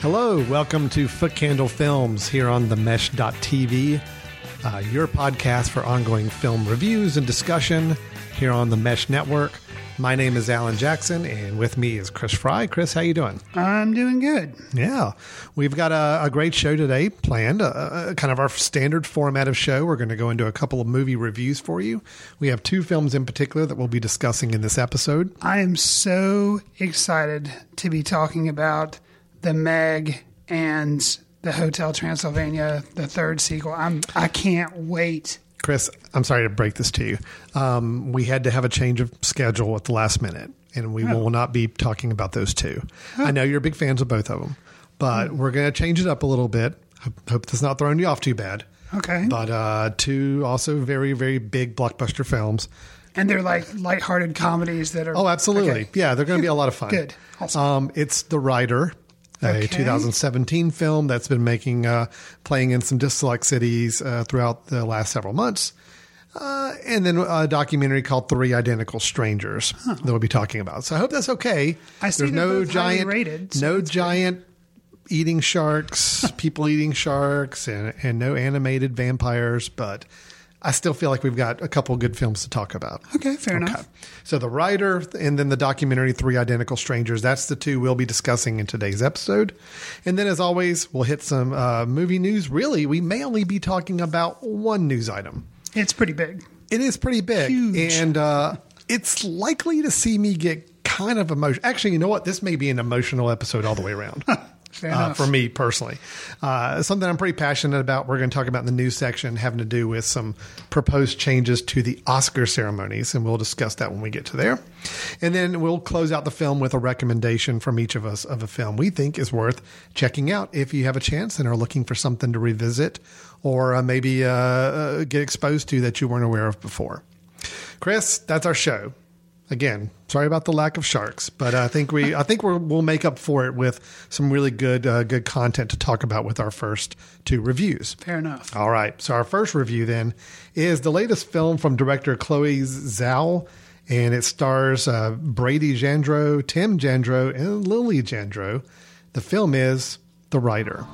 Hello, welcome to Footcandle Films here on the Mesh.tv, uh, your podcast for ongoing film reviews and discussion here on the Mesh Network. My name is Alan Jackson, and with me is Chris Fry. Chris, how you doing? I'm doing good. Yeah, we've got a, a great show today planned. Uh, kind of our standard format of show. We're going to go into a couple of movie reviews for you. We have two films in particular that we'll be discussing in this episode. I am so excited to be talking about the Meg and the Hotel Transylvania, the third sequel. I'm I can't wait. Chris, I'm sorry to break this to you. Um, we had to have a change of schedule at the last minute, and we Oh. will not be talking about those two. I know you're big fans of both of them, but we're going to change it up a little bit. Hope, hope that's not throwing you off too bad. Okay. But uh, two also very, very big blockbuster films. and they're like lighthearted comedies that are Oh, absolutely. Okay. Yeah, they're going to be a lot of fun. Good. Awesome. Um, it's The Rider, a Okay. 2017 film that's been making uh, playing in some select cities uh, throughout the last several months. Uh, and then a documentary called Three Identical Strangers that we'll be talking about. So I hope that's okay. I see There's no giant, rated, so no good. giant eating sharks, people eating sharks, and, and no animated vampires. But I still feel like we've got a couple good films to talk about. Okay, fair enough. So the Rider and then the documentary Three Identical Strangers. That's the two we'll be discussing in today's episode. And then, as always, we'll hit some uh, movie news. Really, we may only be talking about one news item. It's pretty big. It is pretty big, Huge. and uh, it's likely to see me get kind of emotional. Actually, you know what? This may be an emotional episode all the way around. Uh, for me personally. Uh, something I'm pretty passionate about. We're going to talk about in the news section having to do with some proposed changes to the Oscar ceremonies, and we'll discuss that when we get to there. And then we'll close out the film with a recommendation from each of us of a film we think is worth checking out if you have a chance and are looking for something to revisit or uh, maybe uh, uh, get exposed to that you weren't aware of before. Chris, that's our show. Again, sorry about the lack of sharks, but I think we I think we're, we'll make up for it with some really good uh, good content to talk about with our first two reviews. Fair enough. All right, so our first review then is the latest film from director Chloe Zhao, and it stars uh, Brady Jandreau, Tim Jandreau, and Lily Jandreau. The film is The Rider.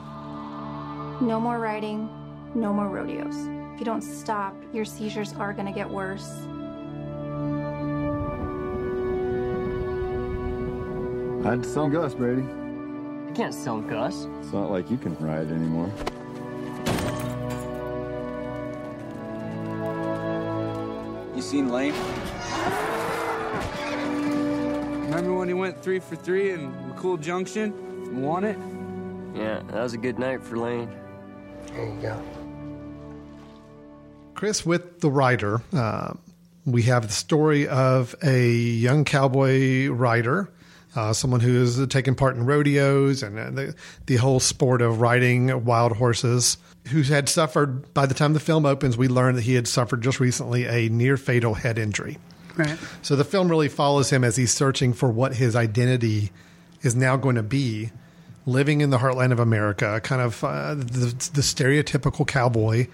No more riding, no more rodeos. If you don't stop, your seizures are going to get worse. I'd sell Gus, Brady. You can't sell Gus. It's not like you can ride anymore. You seen Lane? Remember when he went three for three in McCool Junction and won it? Yeah, that was a good night for Lane. There you go. Chris, with the Rider, uh, we have the story of a young cowboy rider, uh, someone who has taken part in rodeos and uh, the, the whole sport of riding wild horses, who had suffered, by the time the film opens, we learn that he had suffered just recently a near fatal head injury. Right. So the film really follows him as he's searching for what his identity is now going to be, living in the heartland of America, kind of uh, the, the stereotypical cowboy,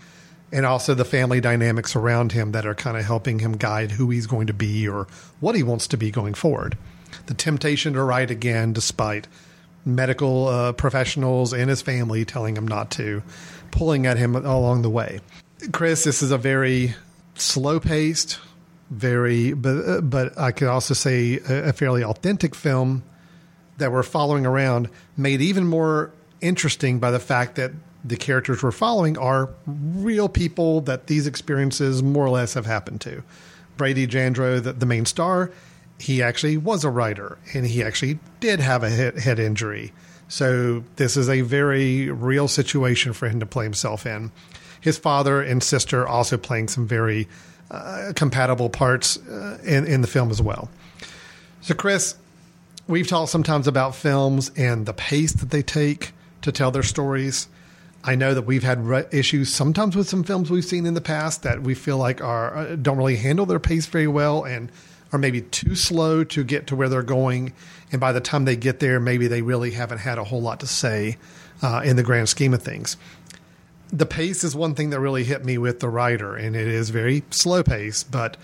and also the family dynamics around him that are kind of helping him guide who he's going to be or what he wants to be going forward. The temptation to write again, despite medical uh, professionals and his family telling him not to, pulling at him along the way. Chris, this is a very slow paced, very, but uh, but I could also say a, a fairly authentic film that we're following around, made even more interesting by the fact that the characters we're following are real people that these experiences more or less have happened to. Brady Jandreau, the, the main star, he actually was a writer and he actually did have a head, injury. So this is a very real situation for him to play himself in. His father and sister also playing some very uh, compatible parts uh, in, in the film as well. So, Chris, we've talked sometimes about films and the pace that they take. to tell their stories. I know that we've had re- issues sometimes with some films we've seen in the past that we feel like are uh, don't really handle their pace very well and are maybe too slow to get to where they're going. And by the time they get there, maybe they really haven't had a whole lot to say uh, in the grand scheme of things. The pace is one thing that really hit me with the Rider, and it is very slow pace. But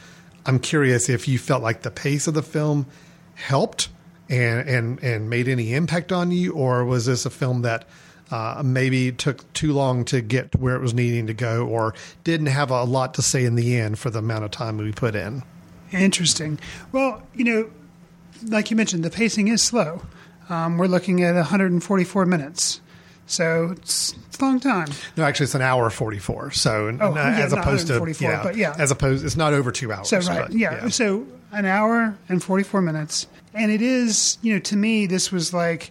I'm curious if you felt like the pace of the film helped and and and made any impact on you, or was this a film that uh, maybe took too long to get to where it was needing to go, or didn't have a lot to say in the end for the amount of time we put in? Interesting. Well, you know, like you mentioned, the pacing is slow. Um, we're looking at 144 minutes. So it's, it's a long time. No, actually, it's an hour forty-four. So, Oh, yeah, as opposed to 144, yeah, but yeah. as opposed, it's not over two hours. So right, but, yeah. So an hour and forty four minutes, and it is you know to me this was like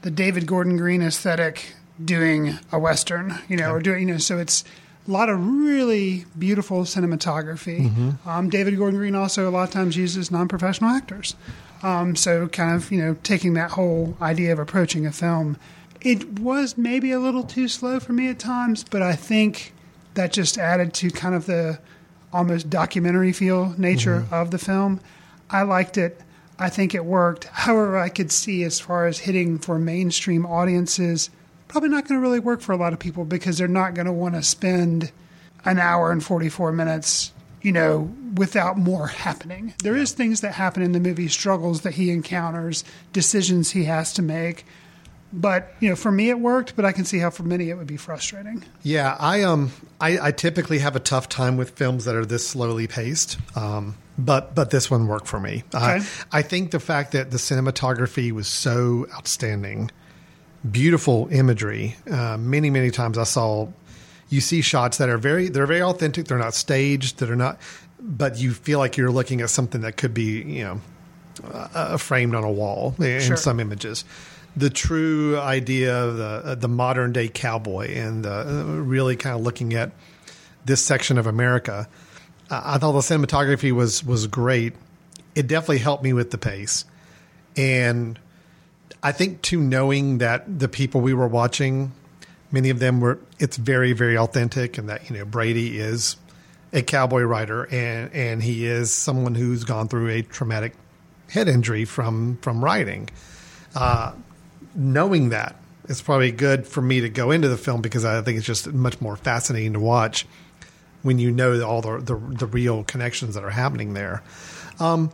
the David Gordon Green aesthetic doing a western, you know, or doing you know. So it's a lot of really beautiful cinematography. Mm-hmm. Um, David Gordon Green also a lot of times uses non professional actors. Um, so kind of you know taking that whole idea of approaching a film. It was maybe a little too slow for me at times, but I think that just added to kind of the almost documentary feel nature of the film. I liked it. I think it worked. However, I could see as far as hitting for mainstream audiences, probably not going to really work for a lot of people because they're not going to want to spend an hour and 44 minutes, you know, without more happening. There is things that happen in the movie, struggles that he encounters, decisions he has to make. But, you know, for me it worked, but I can see how for many it would be frustrating. Yeah, I um, I, I typically have a tough time with films that are this slowly paced. Um, but but this one worked for me. Uh, Okay. I think the fact that the cinematography was so outstanding, beautiful imagery. Uh, many many times I saw, you see shots that are very they're very authentic. They're not staged. That are not, but you feel like you're looking at something that could be you know uh, framed on a wall in Sure. some images. The true idea of the uh, the modern day cowboy and uh, really kind of looking at this section of America. I I thought the cinematography was was great. It definitely helped me with the pace, and I think too knowing that the people we were watching, many of them were. It's very very authentic, and that you know Brady is a cowboy rider, and and he is someone who's gone through a traumatic head injury from from riding. Uh, knowing that, it's probably good for me to go into the film because I think it's just much more fascinating to watch when you know all the the, the real connections that are happening there. Um,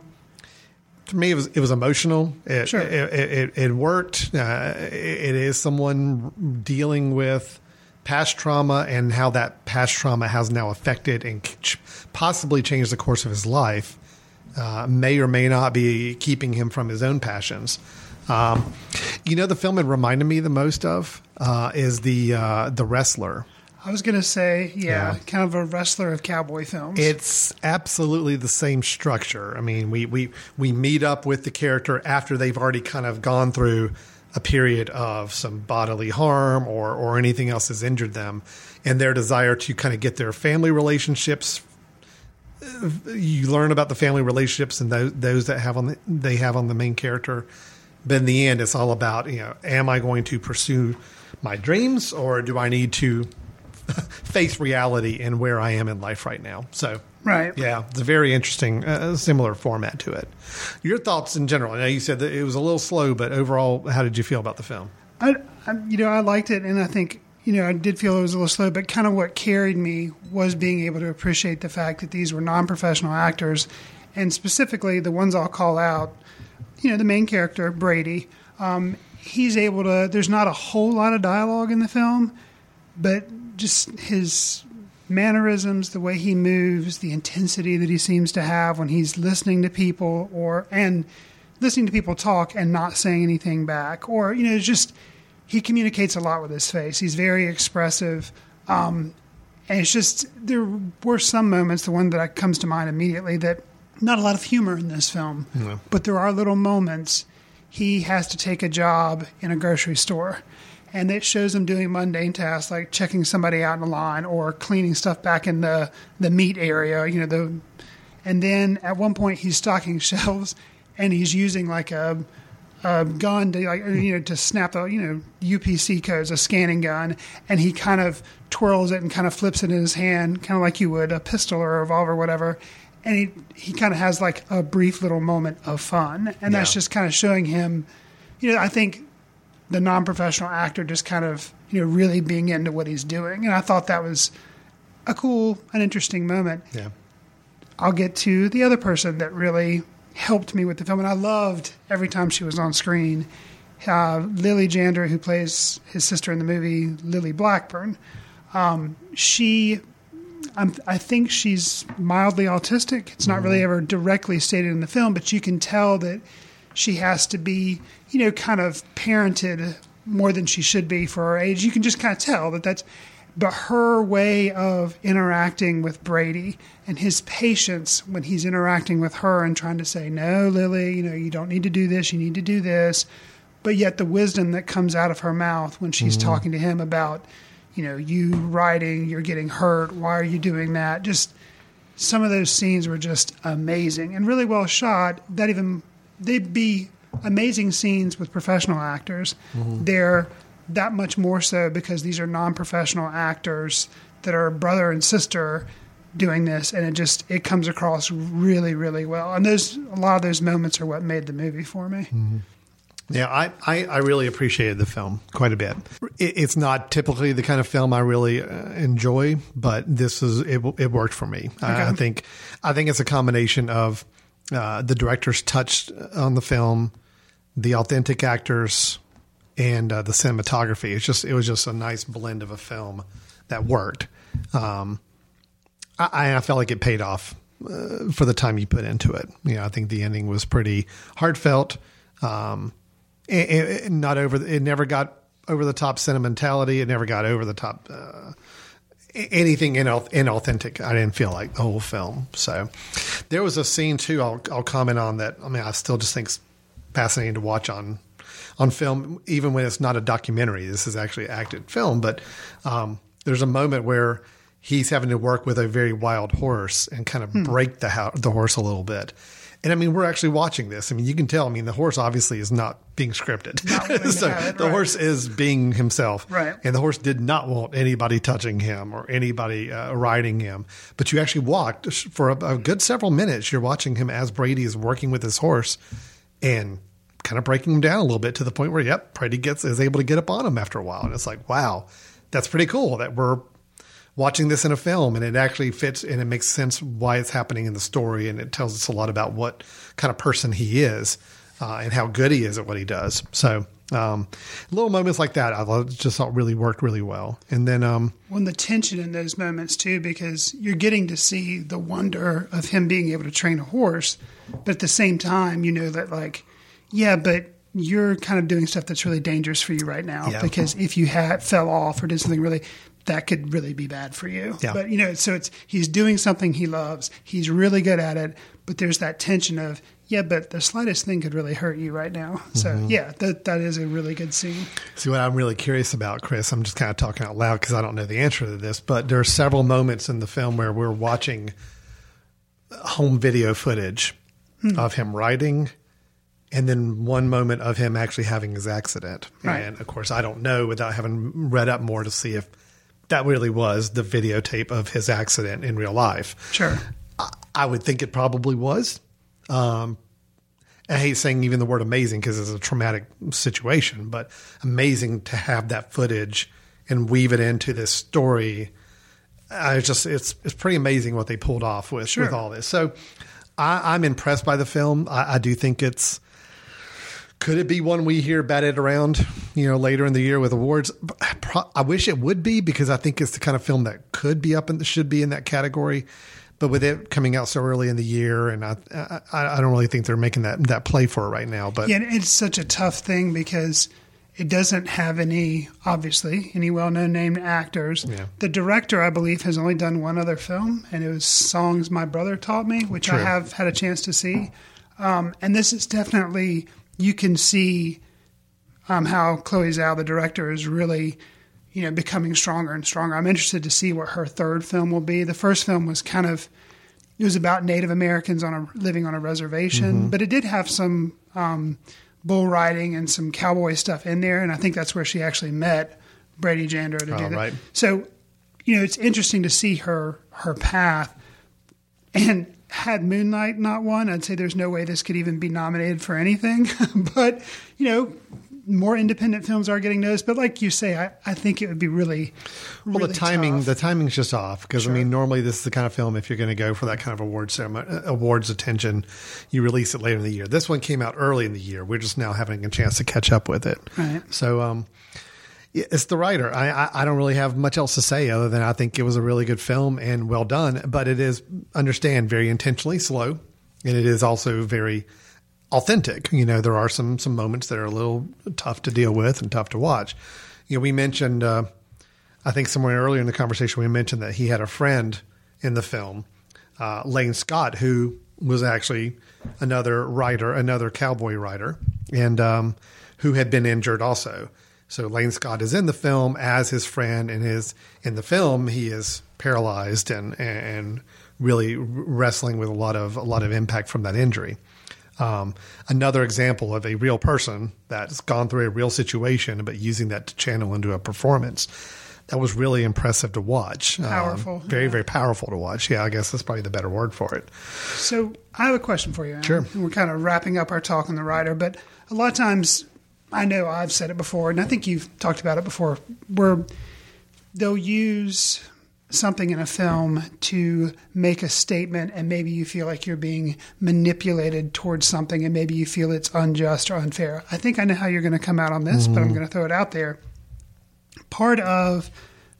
to me, it was it was emotional. It Sure. it, it, it, worked. Uh, it, it is someone dealing with past trauma and how that past trauma has now affected and ch- possibly changed the course of his life. Uh, may or may not be keeping him from his own passions. Um, you know, the film it reminded me the most of uh, is the uh, the wrestler. I was going to say, yeah, Yeah. kind of a wrestler of cowboy films. It's absolutely the same structure. I mean, we, we, we meet up with the character after they've already kind of gone through a period of some bodily harm or, or anything else has injured them, and their desire to kind of get their family relationships. You learn about the family relationships and those, those that have on the, they have on the main character. But in the end, it's all about you know, am I going to pursue my dreams or do I need to face reality and where I am in life right now. So, Right. yeah, it's a very interesting, uh, similar format to it. Your thoughts in general? I know you said that it was a little slow, but overall, how did you feel about the film? I, I, you know, I liked it, and I think you know I did feel it was a little slow, but kind of what carried me was being able to appreciate the fact that these were non-professional actors, and specifically the ones I'll call out. You know, the main character Brady. Um, he's able to. There's not a whole lot of dialogue in the film, but just his mannerisms, the way he moves, the intensity that he seems to have when he's listening to people or and listening to people talk and not saying anything back or you know it's just he communicates a lot with his face. He's very expressive. Um, and it's just there were some moments, the one that comes to mind immediately that not a lot of humor in this film, but there are little moments he has to take a job in a grocery store and it shows him doing mundane tasks like checking somebody out in the line or cleaning stuff back in the the meat area you know the and then at one point he's stocking shelves and he's using like a a gun to like you know to snap the you know UPC codes, a scanning gun, and he kind of twirls it and kind of flips it in his hand, kind of like you would a pistol or a revolver, or whatever. And he he kind of has like a brief little moment of fun, and that's just kind of showing him. You know, I think the non-professional actor just kind of you know really being into what he's doing, and I thought that was a cool, an interesting moment. Yeah. I'll get to the other person that really helped me with the film, and I loved every time she was on screen. Uh, Lily Jandreau, who plays his sister in the movie, Lily Blackburn. Um, she, I'm, I think she's mildly autistic. It's not really ever directly stated in the film, but you can tell that she has to be, you know, kind of parented more than she should be for her age. You can just kind of tell that that's, but her way of interacting with Brady and his patience when he's interacting with her and trying to say, no, Lily, you know, you don't need to do this, you need to do this. But yet the wisdom that comes out of her mouth when she's mm-hmm. talking to him about, you know, you riding, you're getting hurt, why are you doing that? Just some of those scenes were just amazing and really well shot. That even they'd be amazing scenes with professional actors. They're that much more so because these are non-professional actors that are brother and sister doing this, and it just it comes across really, really well. And those a lot of those moments are what made the movie for me. Yeah, I, I, I really appreciated the film quite a bit. It, it's not typically the kind of film I really uh, enjoy, but this is it, it worked for me. I, I think I think it's a combination of uh, the director's touch on the film, the authentic actors, and uh, the cinematography. It's just it was just a nice blend of a film that worked. Um, I, I felt like it paid off uh, for the time you put into it. You know, I think the ending was pretty heartfelt. Um, it, it, not over. It never got over the top sentimentality. It never got over the top uh, anything inauth- inauthentic. I didn't feel like the whole film. So there was a scene too. I'll I'll comment on that. I mean, I still just think it's fascinating to watch on on film, even when it's not a documentary. This is actually acted film, but um, there's a moment where he's having to work with a very wild horse and kind of break the ho- the horse a little bit. And I mean, we're actually watching this. I mean, you can tell. I mean, the horse obviously is not being scripted. to so it, the right. horse is being himself, Right. And the horse did not want anybody touching him or anybody uh, riding him. But you actually walked for a, a good several minutes. You're watching him as Brady is working with his horse and kind of breaking him down a little bit to the point where, yep, Brady gets is able to get up on him after a while. And it's like, wow, that's pretty cool that we're watching this in a film and it actually fits and it makes sense why it's happening in the story and it tells us a lot about what kind of person he is uh, and how good he is at what he does. So um, little moments like that I thought- just thought really worked really well. And then um, When the tension in those moments too, because you're getting to see the wonder of him being able to train a horse, but at the same time, you know that like, yeah, but you're kind of doing stuff that's really dangerous for you right now Yeah. because if you had fell off or did something really that could really be bad for you. Yeah. But you know, so it's he's doing something he loves. He's really good at it, but there's that tension of yeah, but the slightest thing could really hurt you right now. So Mm-hmm. yeah, that that is a really good scene. See what I'm really curious about, Chris. I'm just kind of talking out loud because I don't know the answer to this, but there are several moments in the film where we're watching home video footage of him riding, and then one moment of him actually having his accident. Right. And of course, I don't know without having read up more to see if that really was the videotape of his accident in real life. Sure. I, I would think it probably was. Um, I hate saying even the word amazing because it's a traumatic situation, but amazing to have that footage and weave it into this story. I just it's it's pretty amazing what they pulled off with Sure. with all this. So I, I'm impressed by the film. I, I do think it's could it be one we hear batted around, you know, later in the year with awards? I wish it would be because I think it's the kind of film that could be up and should be in that category. But with it coming out so early in the year, and I, I, I don't really think they're making that that play for it right now. But Yeah, it's such a tough thing because it doesn't have any, obviously, any well-known named actors. Yeah. The director, I believe, has only done one other film, and it was "Songs My Brother Taught Me," which I have had a chance to see. Um, and this is definitely you can see um, how Chloe Zhao, the director, is really, you know, becoming stronger and stronger. I'm interested to see what her third film will be. The first film was kind of it was about Native Americans on a living on a reservation, but it did have some um, bull riding and some cowboy stuff in there, and I think that's where she actually met Brady Jandreau to do Oh, that. right. So, you know, it's interesting to see her her path. And had Moonlight not won, I'd say there's no way this could even be nominated for anything. but you know, more independent films are getting noticed. But like you say, I, I think it would be really, Well, the timing tough. the timing's just off because I mean normally this is the kind of film if you're going to go for that kind of award ceremony, uh, awards attention, you release it later in the year. This one came out early in the year. We're just now having a chance to catch up with it. Right. So, um, it's the Rider. I, I I don't really have much else to say other than I think it was a really good film and well done. But it is understand very intentionally slow, and it is also very authentic. You know, there are some some moments that are a little tough to deal with and tough to watch. You know, we mentioned. Uh, I think somewhere earlier in the conversation we mentioned that he had a friend in the film, uh, Lane Scott, who was actually another writer, another cowboy writer, and um, who had been injured also. So Lane Scott is in the film as his friend, and his in the film he is paralyzed and and really wrestling with a lot of a lot of impact from that injury. Um, another example of a real person that's gone through a real situation, but using that to channel into a performance. That was really impressive to watch. Um, Powerful, very, yeah. very powerful to watch. Yeah, I guess that's probably the better word for it. So I have a question for you. Sure. And we're kind of wrapping up our talk on the Rider, but a lot of times, I know I've said it before, and I think you've talked about it before, where they'll use something in a film to make a statement, and maybe you feel like you're being manipulated towards something, and maybe you feel it's unjust or unfair. I think I know how you're going to come out on this, but I'm mm. going to throw it out there. Part of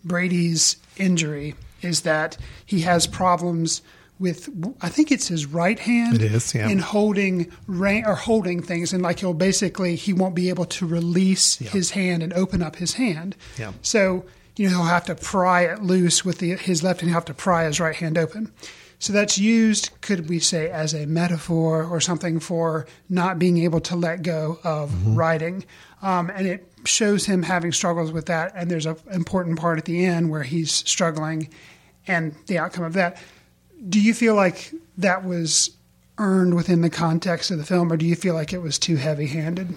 Brady's injury is that he has problems with I think it's his right hand It is, yeah. in holding or holding things and like he'll basically he won't be able to release his hand and open up his hand. Yeah. So, you know, he'll have to pry it loose with the, his left hand, he'll have to pry his right hand open. So that's used, could we say, as a metaphor or something for not being able to let go of writing. Um, and it shows him having struggles with that. And there's an important part at the end where he's struggling and the outcome of that. Do you feel like that was earned within the context of the film, or do you feel like it was too heavy handed?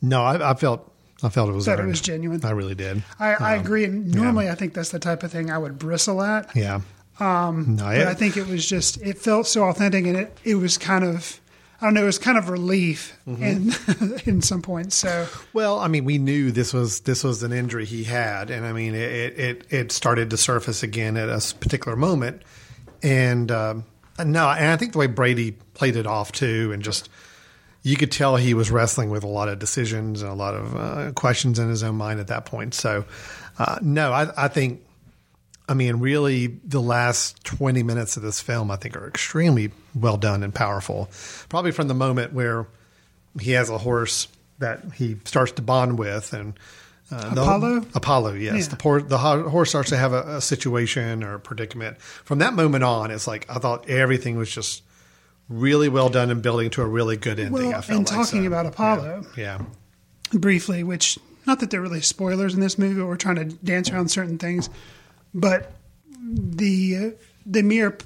No, I, I felt I felt it was That it was genuine. I really did. I, I agree. And normally, I think that's the type of thing I would bristle at. Yeah. Um, no, But I think it was just, it felt so authentic and it, it was kind of, I don't know, it was kind of relief in, in some points. So, Well, I mean, we knew this was this was an injury he had, and I mean, it it, it started to surface again at a particular moment, and um, no, and I think the way Brady played it off too, and just you could tell he was wrestling with a lot of decisions and a lot of uh, questions in his own mind at that point. So, uh, no, I, I think. I mean, really, the last 20 minutes of this film, I think, are extremely well done and powerful. Probably from the moment where he has a horse that he starts to bond with, and uh, the- Apollo? Apollo, yes. Yeah. The, poor, the horse starts to have a, a situation or a predicament. From that moment on, it's like I thought everything was just really well done and building to a really good ending. Well, I felt and like, talking so, about Apollo, yeah. briefly, which not that they're really spoilers in this movie, but we're trying to dance around certain things, but the uh, the mere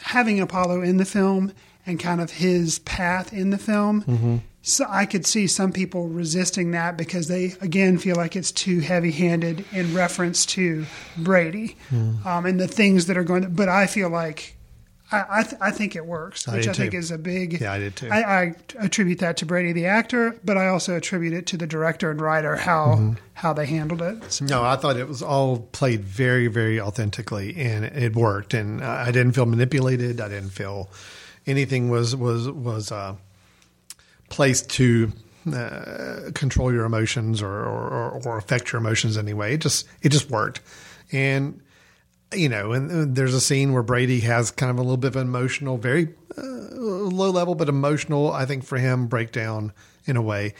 having Apollo in the film and kind of his path in the film. Mm-hmm. So I could see some people resisting that because they again feel like it's too heavy-handed in reference to Brady Hmm. um, and the things that are going. to But I feel like I I, th- I think it works, which did I think is a big. Yeah, I did too. I, I attribute that to Brady the actor, but I also attribute it to the director and writer how Mm-hmm. how they handled it. So- No, I thought it was all played very, very authentically, and it worked. And I I didn't feel manipulated. I didn't feel anything was was was uh, placed to uh, control your emotions or, or or affect your emotions anyway. It just it just worked, and you know, and there's a scene where Brady has kind of a little bit of an emotional, very uh, low level, but emotional. I think for him breakdown in a way,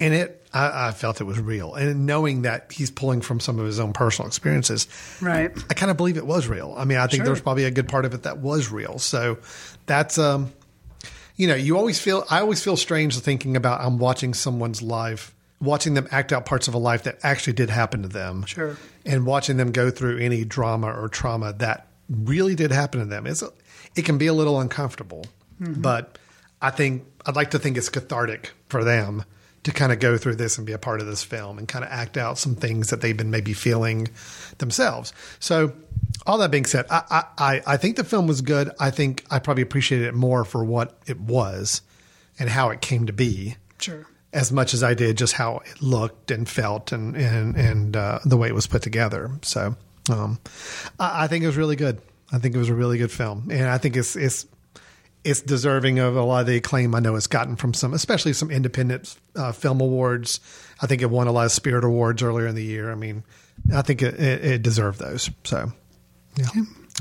and it I, I felt it was real. And knowing that he's pulling from some of his own personal experiences, Right. I kind of believe it was real. I mean, I think Sure. there's probably a good part of it that was real. So that's um, you know, you always feel I always feel strange thinking about I'm watching someone's life, watching them act out parts of a life that actually did happen to them Sure. and watching them go through any drama or trauma that really did happen to them. It's it can be a little uncomfortable, Mm-hmm. but I think I'd like to think it's cathartic for them to kind of go through this and be a part of this film and kind of act out some things that they've been maybe feeling themselves. So, all that being said, I, I, I think the film was good. I think I probably appreciated it more for what it was and how it came to be Sure. as much as I did just how it looked and felt and and and uh, the way it was put together. So um, I, I think it was really good. I think it was a really good film, and I think it's it's it's deserving of a lot of the acclaim I know it's gotten from some, especially some independent uh, film awards. I think it won a lot of Spirit Awards earlier in the year. I mean, I think it, it, it deserved those. So, yeah.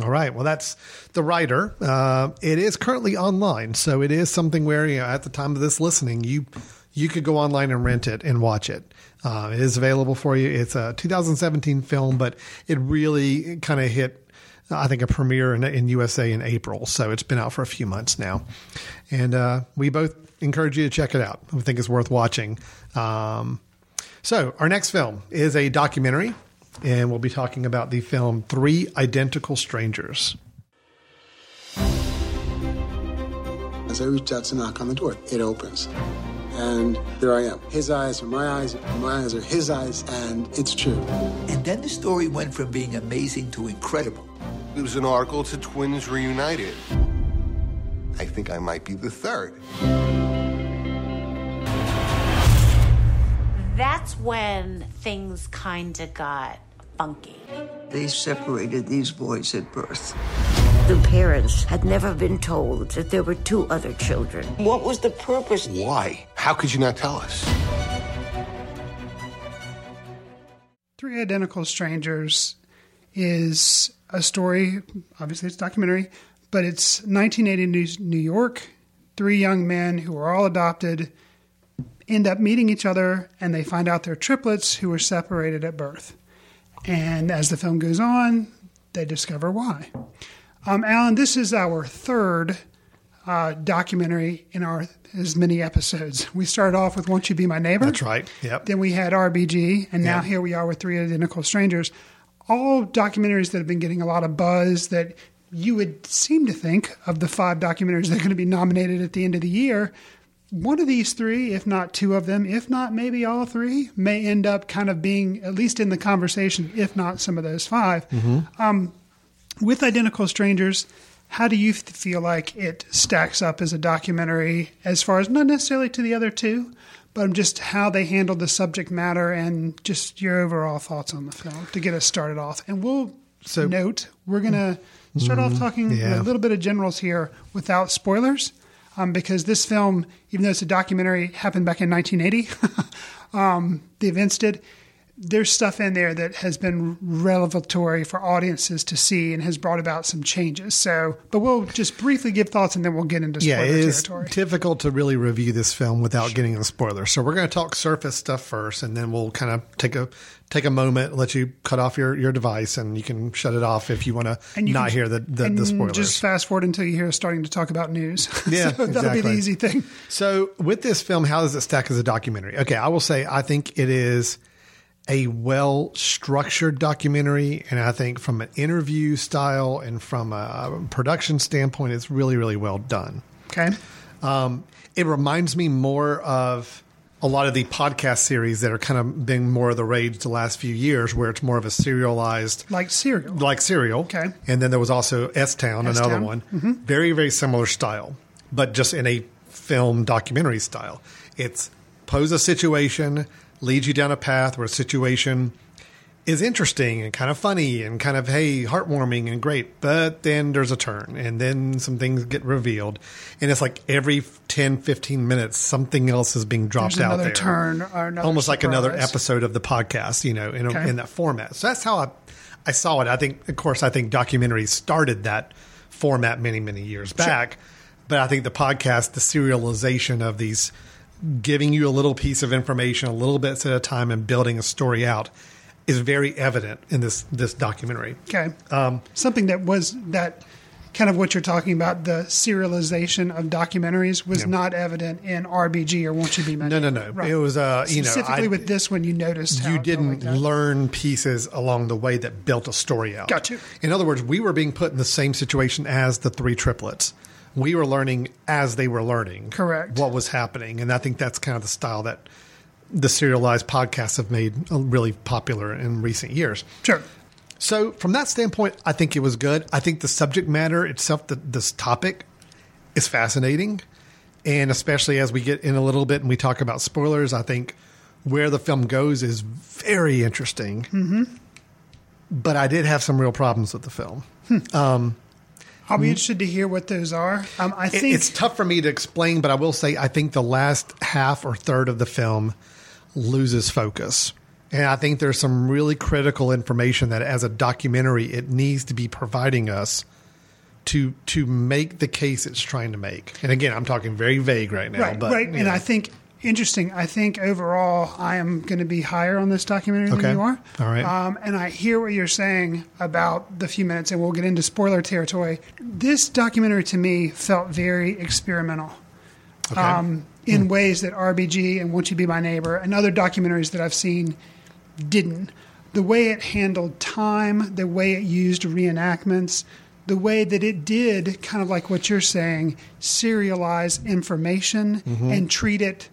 All right. Well, that's the Rider. Uh, it is currently online, so it is something where you know, at the time of this listening, you you could go online and rent it and watch it. Uh, it is available for you. It's a 2017 film, but it really kind of hit. I think a premiere in, in USA in April, so it's been out for a few months now, and uh, we both encourage you to check it out. I think it's worth watching. Um, so, our next film is a documentary, and we'll be talking about the film Three Identical Strangers. As I reach out to knock on the door, it opens. And there I am. His eyes are my eyes, and my eyes are his eyes, and it's true. And then the story went from being amazing to incredible. There was an article to Twins Reunited. I think I might be the third. That's when things kind of got funky. They separated these boys at birth. The parents had never been told that there were two other children. What was the purpose? Why? How could you not tell us? Three Identical Strangers is a story, obviously, it's a documentary, but it's 1980 New York. Three young men who are all adopted end up meeting each other and they find out they're triplets who were separated at birth. And as the film goes on, they discover why. Um, Alan, this is our third uh, documentary in our as many episodes. We started off with "Won't You Be My Neighbor." That's right. Yep. Then we had RBG, and now Yeah. here we are with Three Identical Strangers. All documentaries that have been getting a lot of buzz that you would seem to think of the five documentaries that are going to be nominated at the end of the year. One of these three, if not two of them, if not maybe all three, may end up kind of being at least in the conversation, if not some of those 5 Um, with Identical Strangers, how do you feel like it stacks up as a documentary as far as not necessarily to the other two, but just how they handled the subject matter and just your overall thoughts on the film to get us started off? And we'll So- note we're going to start off talking yeah. a little bit of generals here without spoilers. Um, because this film, even though it's a documentary, happened back in 1980, um, the events did. There's stuff in there that has been revelatory for audiences to see and has brought about some changes. So, but we'll just briefly give thoughts and then we'll get into Yeah, spoiler it is territory. difficult to really review this film without getting a spoiler. So we're going to talk surface stuff first, and then we'll kind of take a take a moment, let you cut off your, your device, and you can shut it off if you want to not hear the the, the spoilers. Just fast forward until you hear us starting to talk about news. Yeah, so that'll be the easy thing. So with this film, how does it stack as a documentary? Okay, I will say I think it is a well structured documentary, and I think from an interview style and from a production standpoint, it's really really well done. Okay. Um, it reminds me more of a lot of the podcast series that are kind of been more of the rage the last few years, where it's more of a serialized Like Serial. like serial. Okay. And then there was also S Town, another one. Mhm. Very, very similar style, but just in a film documentary style. It's pose a situation, leads you down a path where a situation is interesting and kind of funny and kind of, hey, heartwarming and great. But then there's a turn and then some things get revealed. And it's like every 10, 15 minutes, something else is being dropped out another there turn or another almost like another episode of the podcast, you know, in, a, Okay. in that format. So that's how I, I saw it. I think, of course, I think documentaries started that format many, many years back. But I think the podcast, the serialization of these, giving you a little piece of information, a little bits at a time, and building a story out, is very evident in this this documentary. Okay. Um, Something that was that kind of what you're talking about, the serialization of documentaries was Yeah. not evident in RBG or Won't You Be My No, no, no. Right. It was, uh, you know, Specifically I- with this one, you noticed how you didn't like learn pieces along the way that built a story out. Got you. In other words, we were being put in the same situation as the three triplets, we were learning as they were learning. Correct. What was happening, and I think that's kind of the style that the serialized podcasts have made uh, really popular in recent years. Sure. So, from that standpoint, I think it was good. I think the subject matter itself, the, this topic, is fascinating. And especially as we get in a little bit and we talk about spoilers, I think where the film goes is very interesting. Mm-hmm. But I did have some real problems with the film. Hmm. Um, I'll be interested to hear what those are. Um, I think it's tough for me to explain, but I will say I think the last half or third of the film loses focus. And I think there's some really critical information that as a documentary it needs to be providing us to to make the case it's trying to make. And again, I'm talking very vague right now, right, but right. And know. I think interesting. I think overall, I am going to be higher on this documentary Okay. than you are. All right. Um, and I hear what you're saying about the few minutes, and we'll get into spoiler territory. This documentary to me felt very experimental. Okay. Um, in ways that RBG and Won't You Be My Neighbor and other documentaries that I've seen didn't. The way it handled time, the way it used reenactments, the way that it did, kind of like what you're saying, serialize information Mhm. and treat it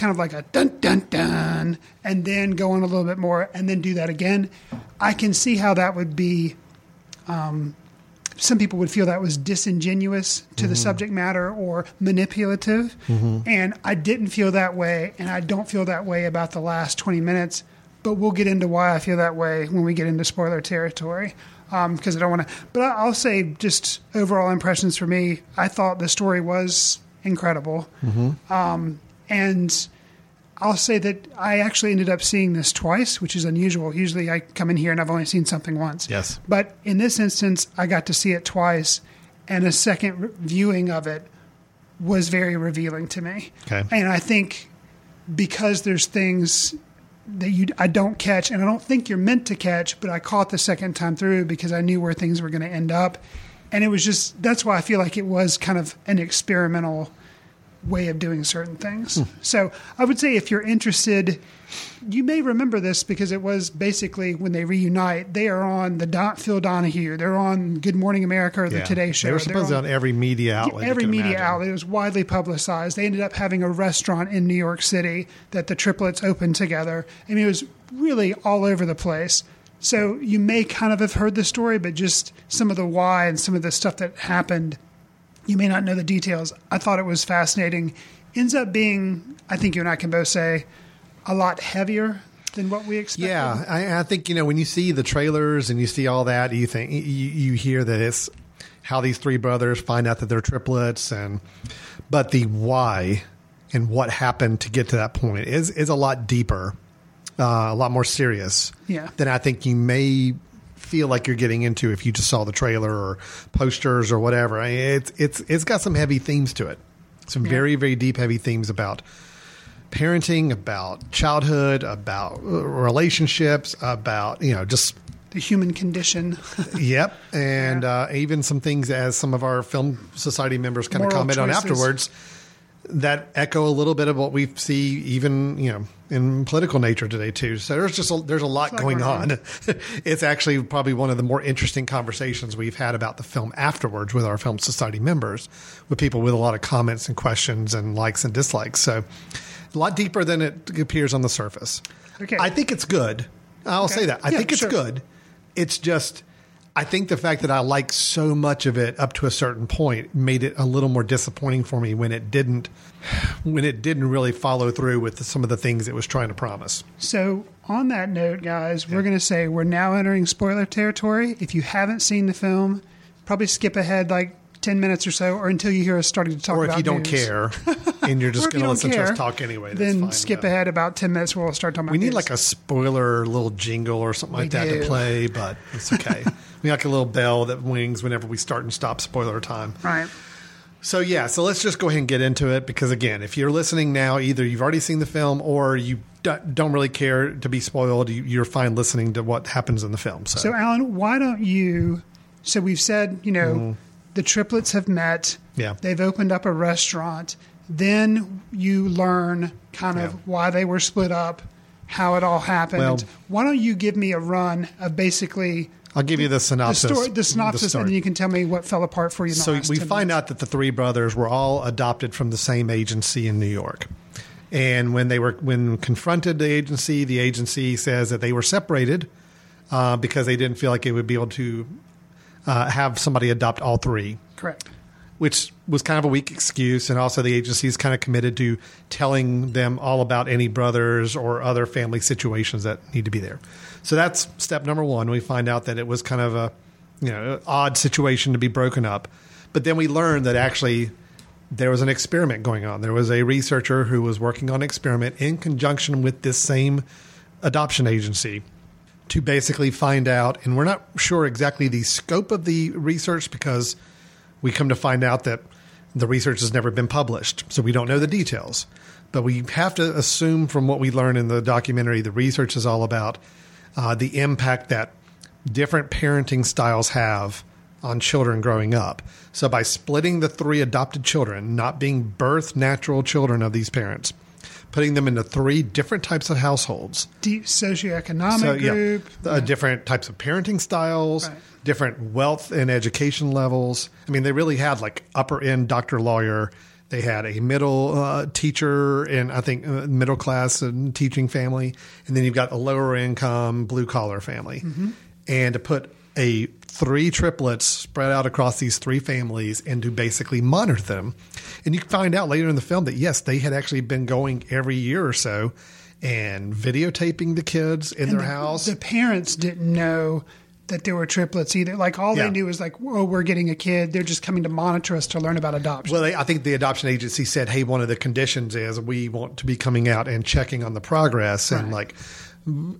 kind of like a dun dun dun, and then go on a little bit more and then do that again. I can see how that would be. Um, some people would feel that was disingenuous to the Mhm. subject matter or manipulative. Mhm. And I didn't feel that way, and I don't feel that way about the last 20 minutes. But we'll get into why I feel that way when we get into spoiler territory, because I don't want to. But I'll say just overall impressions for me. I thought the story was incredible, Mm-hmm. um, and I'll say that I actually ended up seeing this twice, which is unusual. Usually, I come in here and I've only seen something once. Yes. But in this instance, I got to see it twice, and a second viewing of it was very revealing to me. Okay. And I think because there's things that you I don't catch, and I don't think you're meant to catch, but I caught the second time through because I knew where things were going to end up, and it was just that's why I feel like it was kind of an experimental way of doing certain things. Hmm. So I would say if you're interested, you may remember this because it was basically when they reunite, they are on the Don, Phil Donahue, they're on Good Morning America or the Yeah. Today Show. They were supposed to on every media outlet. Every media imagine. outlet. It was widely publicized. They ended up having a restaurant in New York City that the triplets opened together. I mean, it was really all over the place. So you may kind of have heard the story, but just some of the why and some of the stuff that happened, you may not know the details. I thought it was fascinating. Ends up being, I think you and I can both say, a lot heavier than what we expected. Yeah, I, I think you know when you see the trailers and you see all that, you think you, you hear that it's how these three brothers find out that they're triplets, and but the why and what happened to get to that point is is a lot deeper, uh, a lot more serious. Yeah. than I think you may feel like you're getting into if you just saw the trailer or posters or whatever. It's it's it's got some heavy themes to it, some Yeah. very very deep heavy themes about parenting, about childhood, about uh, relationships, about you know just The human condition. yep, and uh, even some things as some of our film society members kind of comment on afterwards that echo a little bit of what we see even you know in political nature today too. So there's just a, there's a lot going going on. it's actually probably one of the more interesting conversations we've had about the film afterwards with our film society members, with people with a lot of comments and questions and likes and dislikes. So a lot deeper than it appears on the surface. Okay. I think it's good. I'll Okay. say that. I Yeah, think it's sure. good. It's just, I think the fact that I liked so much of it up to a certain point made it a little more disappointing for me when it didn't, when it didn't really follow through with some of the things it was trying to promise. So, on that note, guys, we're going to say we're now entering spoiler territory. If you haven't seen the film, probably skip ahead like 10 minutes or so, or until you hear us starting to talk or if you don't news. care and you're just going to listen to care, us talk anyway, that's then fine. skip ahead about 10 minutes where we'll start talking about it. We need news. like a spoiler little jingle or something We like that do. to play, but it's okay. we like a little bell that wings whenever we start and stop spoiler time. Right. So yeah, so let's just go ahead and get into it because again, if you're listening now, either you've already seen the film or you do- don't really care to be spoiled. You- You're fine listening to what happens in the film. So, So, Alan, why don't you? So, we've said, you know, mm-hmm. The triplets have met. Yeah. They've opened up a restaurant. Then you learn kind of Yeah. why they were split up, how it all happened. Well- why don't you give me a run of basically I'll give you the the synopsis. story, the synopsis, story. and then you can tell me what fell apart for you. The so we 10 find minutes. out that the three brothers were all adopted from the same agency in New York. And when they were when confronted the agency, the agency says that they were separated uh, because they didn't feel like it would be able to uh, have somebody adopt all three, correct. which was kind of a weak excuse. And also, the agency is kind of committed to telling them all about any brothers or other family situations that need to be there. So that's step number one. We find out that it was kind of a you know odd situation to be broken up, but then we learn that actually there was an experiment going on. There was a researcher who was working on an experiment in conjunction with this same adoption agency to basically find out, and we're not sure exactly the scope of the research because we come to find out that the research has never been published, so we don't know the details. But we have to assume from what we learn in the documentary, the research is all about uh, the impact that different parenting styles have on children growing up. So by splitting the three adopted children, not being birth natural children of these parents, putting them into three different types of households, Deep socioeconomic so, yeah, group. uh, different types of parenting styles, Right. different wealth and education levels. I mean, they really had like upper end doctor lawyer. They had a middle uh, teacher and I think uh, middle class and teaching family, and then you've got a lower income blue collar family. And to put a three triplets spread out across these three families and to basically monitor them, and you find out later in the film that yes, they had actually been going every year or so and videotaping the kids in And their the, house. The parents didn't know that there were triplets either. Like all Yeah. they knew was like, oh, we're getting a kid. They're just coming to monitor us to learn about adoption. Well, they, I think the adoption agency said, "Hey, one of the conditions is we want to be coming out and checking on the progress and like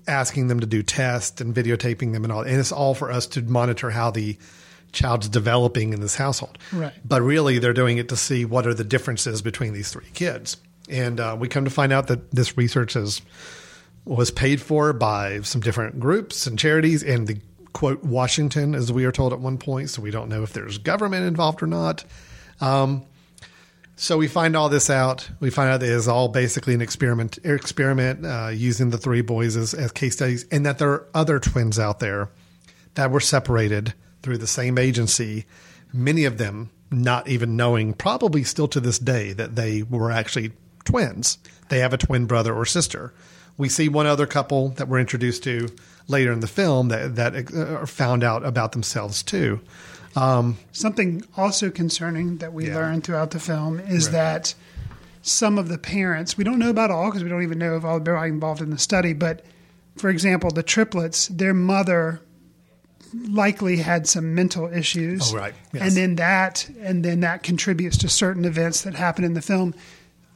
asking them to do tests and videotaping them and all. And it's all for us to monitor how the child's developing in this household. Right. But really, they're doing it to see what are the differences between these three kids. And uh, we come to find out that this research is was paid for by some different groups and charities and the quote Washington, as we are told at one point. So we don't know if there's government involved or not. Um, so we find all this out. We find out that it is all basically an experiment, experiment uh, using the three boys as, as case studies, and that there are other twins out there that were separated through the same agency. Many of them not even knowing, probably still to this day, that they were actually twins. They have a twin brother or sister. We see one other couple that we're introduced to later in the film that that uh, found out about themselves too. Um, Something also concerning that we Yeah. learned throughout the film is Right. that some of the parents, we don't know about all because we don't even know if all everybody involved in the study, but for example, the triplets, their mother likely had some mental issues. Oh, right. Yes. And then that and then that contributes to certain events that happen in the film.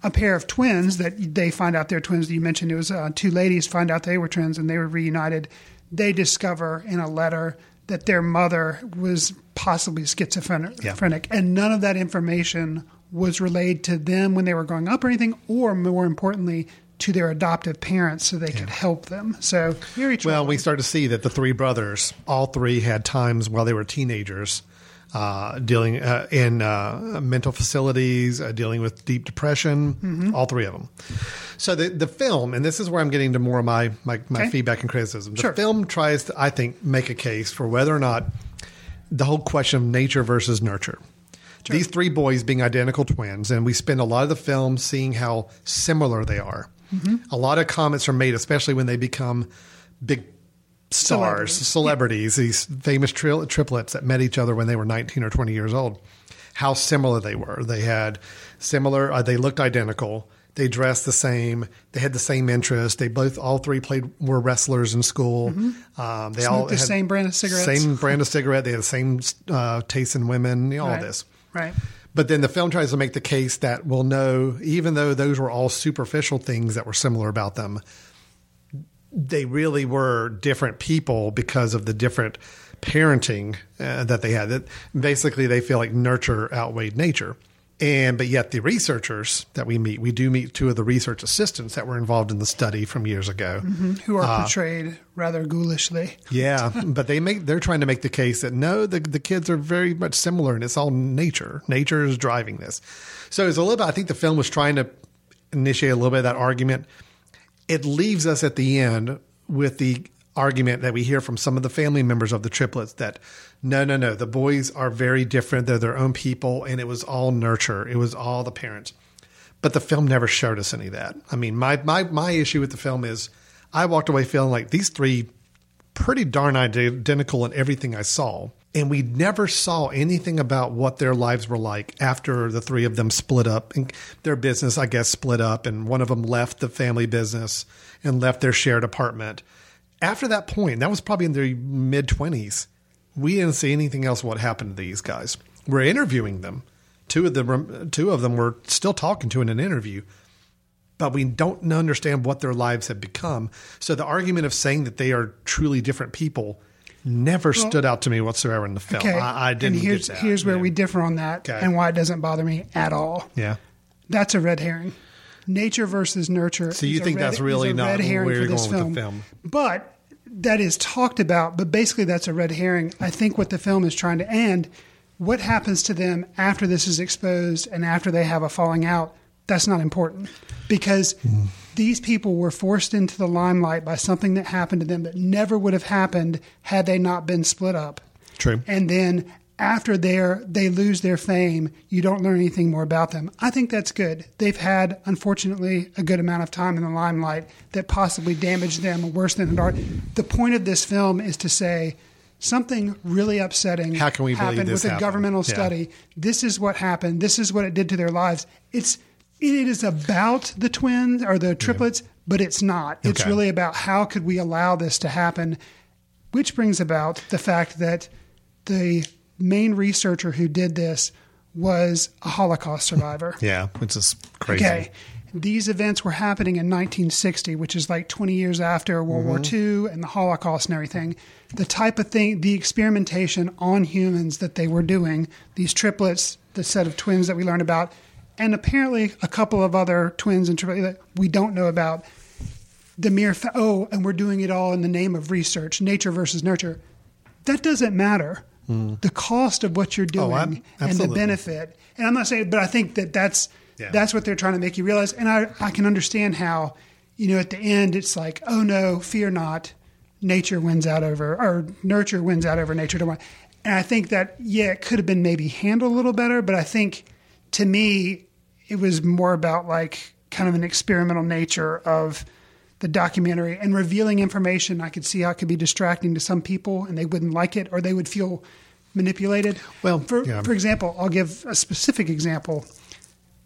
A pair of twins that they find out they're twins. You mentioned it was uh, two ladies find out they were twins and they were reunited. They discover in a letter that their mother was possibly schizophrenic, Yeah. and none of that information was relayed to them when they were growing up or anything, or more importantly, to their adoptive parents so they could help them. So very Well, we start to see that the three brothers, all three had times while they were teenagers, uh, dealing uh, in uh, mental facilities, uh, dealing with deep depression. Mhm. All three of them. So the the film, and this is where I'm getting to more of my my, my Okay. feedback and criticism. The Sure. film tries to, I think, make a case for whether or not the whole question of nature versus nurture. These three boys being identical twins, and we spend a lot of the film seeing how similar they are. Mhm. A lot of comments are made, especially when they become big stars, Celebrities. celebrities, these famous tri- triplets that met each other when they were 19 or 20 years old. How similar they were. They had similar, uh, they looked identical. They dressed the same. They had the same interests. They both, all three played, were wrestlers in school. Mhm. Um, they Smoked all the same brand of cigarettes. Same brand of cigarette. They had the same uh, taste in women, you know, all Right. this. Right. But then the film tries to make the case that, well, no, even though those were all superficial things that were similar about them, they really were different people because of the different parenting uh, that they had. That basically they feel like nurture outweighed nature. And but yet the researchers that we meet, we do meet two of the research assistants that were involved in the study from years ago. Mhm. who are Uh, portrayed rather ghoulishly. yeah, but they make they're trying to make the case that no, the the kids are very much similar, and it's all nature. Nature is driving this. So it's a little bit. I think the film was trying to initiate a little bit of that argument. It leaves us at the end with the argument that we hear from some of the family members of the triplets that no, no, no, the boys are very different. They're their own people, and it was all nurture. It was all the parents. But the film never showed us any of that. I mean, my my my issue with the film is I walked away feeling like these three pretty darn identical in everything I saw. And we never saw anything about what their lives were like after the three of them split up and their business, I guess, split up. And one of them left the family business and left their shared apartment. After that point, that was probably in their mid 20s, we didn't see anything else what happened to these guys. We're interviewing them. Two of them, two of them were still talking to in an interview, but we don't understand what their lives have become. So the argument of saying that they are truly different people never well, stood out to me whatsoever in the film. Okay. I, I didn't. And here's get that. here's where yeah. we differ on that, okay. and why it doesn't bother me at all. Yeah, that's a red herring. Nature versus nurture. So you think red, that's really not where you're going film. with the film? But that is talked about. But basically, that's a red herring. I think what the film is trying to end. What happens to them after this is exposed and after they have a falling out? That's not important because. Mm these people were forced into the limelight by something that happened to them that never would have happened had they not been split up. True. And then after they they lose their fame, you don't learn anything more about them. I think that's good. They've had, unfortunately, a good amount of time in the limelight that possibly damaged them worse than it are. The point of this film is to say something really upsetting How can we happened with happened? a governmental yeah. study. This is what happened. This is what it did to their lives. It's it is about the twins or the triplets, yeah. but it's not. It's okay. really about how could we allow this to happen, which brings about the fact that the main researcher who did this was a Holocaust survivor. yeah, which is crazy. Okay. These events were happening in 1960, which is like 20 years after World mm-hmm. War II and the Holocaust and everything. The type of thing, the experimentation on humans that they were doing, these triplets, the set of twins that we learned about, and apparently a couple of other twins and triplets that we don't know about. The mere fa- oh, and we're doing it all in the name of research, nature versus nurture. That doesn't matter. Mm. The cost of what you're oh, doing oh, and the benefit. And I'm not saying, but I think that that's yeah. that's what they're trying to make you realize. And I I can understand how, you know, at the end it's like, oh no, fear not, nature wins out over or nurture wins out over nature. And I think that yeah, it could have been maybe handled a little better, but I think to me, it was more about like kind of an experimental nature of the documentary and revealing information. I could see how it could be distracting to some people and they wouldn't like it or they would feel manipulated. Well, for, yeah. for example, I'll give a specific example.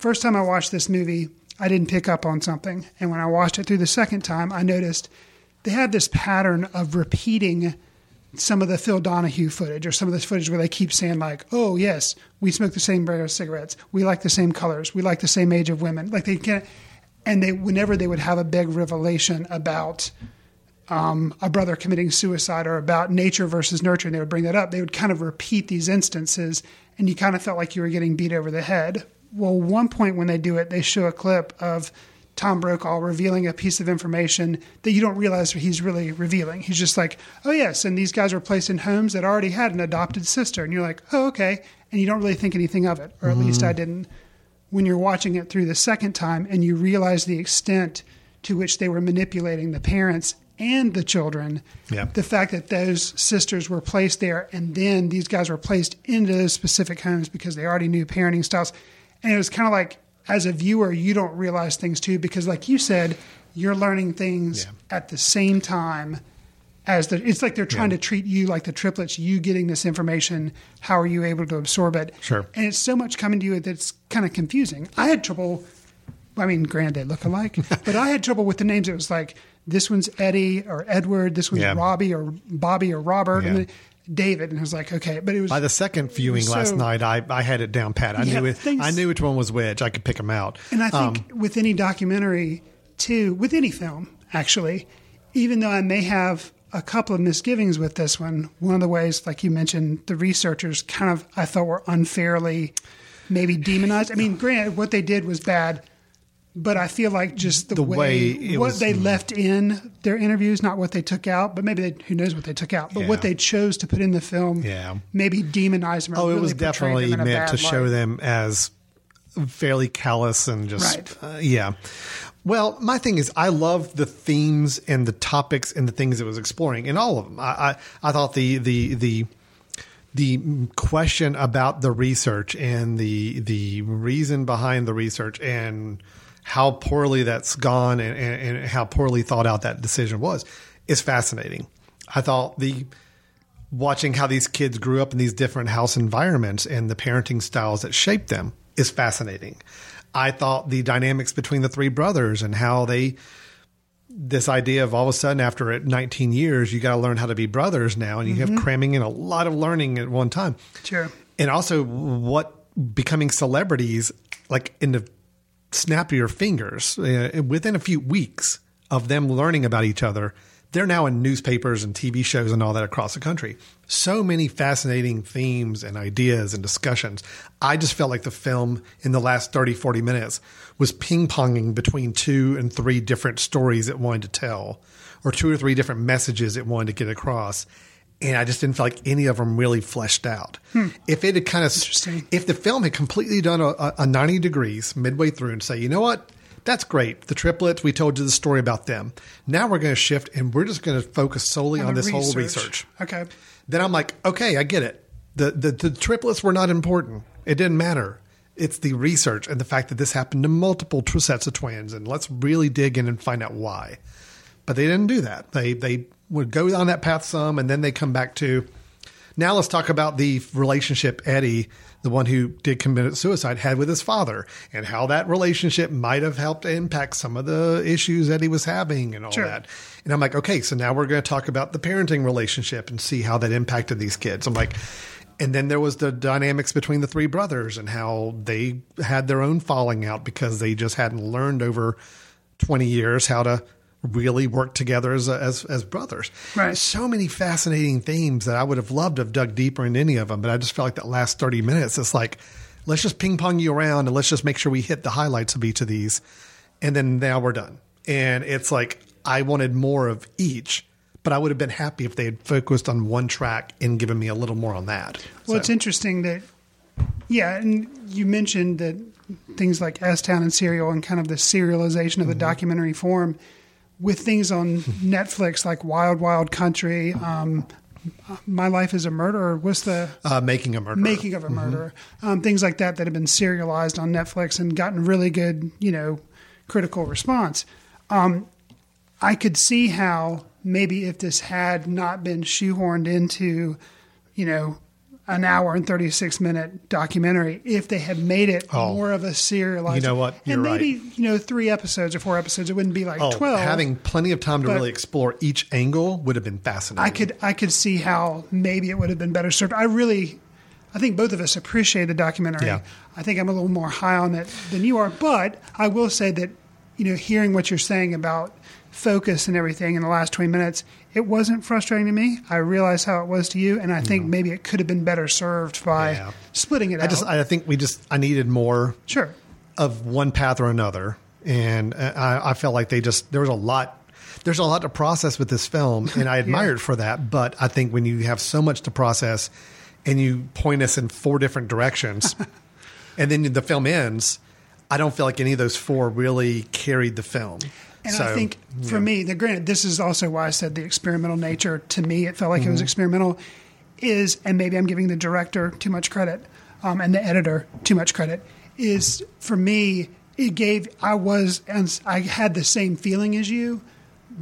First time I watched this movie, I didn't pick up on something. And when I watched it through the second time, I noticed they had this pattern of repeating some of the Phil Donahue footage or some of this footage where they keep saying like, "Oh yes, we smoke the same brand of cigarettes. We like the same colors. We like the same age of women." Like they can't, and they whenever they would have a big revelation about um, a brother committing suicide or about nature versus nurture, and they would bring that up. They would kind of repeat these instances, and you kind of felt like you were getting beat over the head. Well, one point when they do it, they show a clip of Tom Brokaw revealing a piece of information that you don't realize he's really revealing. He's just like, oh, yes, and these guys were placed in homes that already had an adopted sister. And you're like, oh, okay. And you don't really think anything of it, or at mm-hmm. least I didn't. When you're watching it through the second time and you realize the extent to which they were manipulating the parents and the children, yeah. the fact that those sisters were placed there and then these guys were placed into those specific homes because they already knew parenting styles. And it was kind of like, as a viewer, you don't realize things too because, like you said, you're learning things yeah. at the same time as the. It's like they're trying yeah. to treat you like the triplets. You getting this information, how are you able to absorb it? Sure. And it's so much coming to you that's kind of confusing. I had trouble. I mean, granted, they look alike, but I had trouble with the names. It was like this one's Eddie or Edward, this one's yeah. Robbie or Bobby or Robert. Yeah. And David, and I was like, okay, but it was by the second viewing so, last night. I, I had it down pat. I yeah, knew it. Things, I knew which one was which. I could pick them out. And I think um, with any documentary, too, with any film, actually, even though I may have a couple of misgivings with this one, one of the ways, like you mentioned, the researchers kind of I thought were unfairly maybe demonized. I mean, granted, what they did was bad but I feel like just the, the way, way what was, they left in their interviews, not what they took out, but maybe they, who knows what they took out, but yeah. what they chose to put in the film, yeah. maybe demonize them. oh, really it was definitely meant to light. show them as fairly callous and just right. uh, yeah. Well, my thing is, I love the themes and the topics and the things it was exploring in all of them. I, I, I thought the the the the question about the research and the the reason behind the research and how poorly that's gone and, and, and how poorly thought out that decision was is fascinating. I thought the watching how these kids grew up in these different house environments and the parenting styles that shaped them is fascinating. I thought the dynamics between the three brothers and how they this idea of all of a sudden after 19 years you got to learn how to be brothers now and you Mhm. have cramming in a lot of learning at one time Sure. and also what becoming celebrities like in the snap of your fingers uh, within a few weeks of them learning about each other they're now in newspapers and tv shows and all that across the country so many fascinating themes and ideas and discussions i just felt like the film in the last 30 40 minutes was ping-ponging between two and three different stories it wanted to tell or two or three different messages it wanted to get across and I just didn't feel like any of them really fleshed out. Hmm. If it had kind of, if the film had completely done a, a 90 degrees midway through and say, you know what, that's great. The triplets, we told you the story about them. Now we're going to shift and we're just going to focus solely on, the this whole research. Okay. Then I'm like, okay, I get it. The, the the triplets were not important. It didn't matter. It's the research and the fact that this happened to multiple sets of twins, and let's really dig in and find out why. But they didn't do that. They they would go on that path some, and then they come back to. Now let's talk about the relationship Eddie, the one who did commit suicide, had with his father, and how that relationship might have helped impact some of the issues that he was having, and all Sure. that. And I'm like, okay, so now we're going to talk about the parenting relationship and see how that impacted these kids. I'm like, and then there was the dynamics between the three brothers and how they had their own falling out because they just hadn't learned over 20 years how to really work together as as, as brothers. Right. So many fascinating themes that I would have loved to have dug deeper in any of them, but I just felt like that last 30 minutes, it's like, let's just ping pong you around and let's just make sure we hit the highlights of each of these. And then now we're done. And it's like, I wanted more of each, but I would have been happy if they had focused on one track and given me a little more on that. Well, So- it's interesting that, yeah, and you mentioned that things like S Town and Serial and kind of the serialization of the mm-hmm. documentary form with things on Netflix like Wild Wild Country, um, My Life as a Murderer. What's the uh, making a murder. Making of a Murderer? Um, things like that that have been serialized on Netflix and gotten really good, you know, critical response. Um, I could see how maybe if this had not been shoehorned into, you know, an hour and 36 minute documentary, if they had made it Oh. more of a serialized. You know what? You're and right. maybe, you know, three episodes or four episodes, it wouldn't be like Oh, 12. having plenty of time to really explore each angle would have been fascinating. I could I could see how maybe it would have been better served. I really, I think both of us appreciate the documentary. Yeah. I think I'm a little more high on it than you are, but I will say that you know, hearing what you're saying about focus and everything in the last 20 minutes, it wasn't frustrating to me. I realized how it was to you, and I think maybe it could have been better served by Yeah. splitting it I out. just, I think we just, I needed more sure. of one path or another, and I, I felt like they just there was a lot. There's a lot to process with this film, and I admire it for that. But I think when you have so much to process, and you point us in four different directions, and then the film ends, I don't feel like any of those four really carried the film. And So, I think for yeah. me, the granted, this is also why I said the experimental nature. To me, it felt like it was Mhm. experimental. Is and maybe I'm giving the director too much credit, um, and the editor too much credit. Is for me, it gave I was and I had the same feeling as you,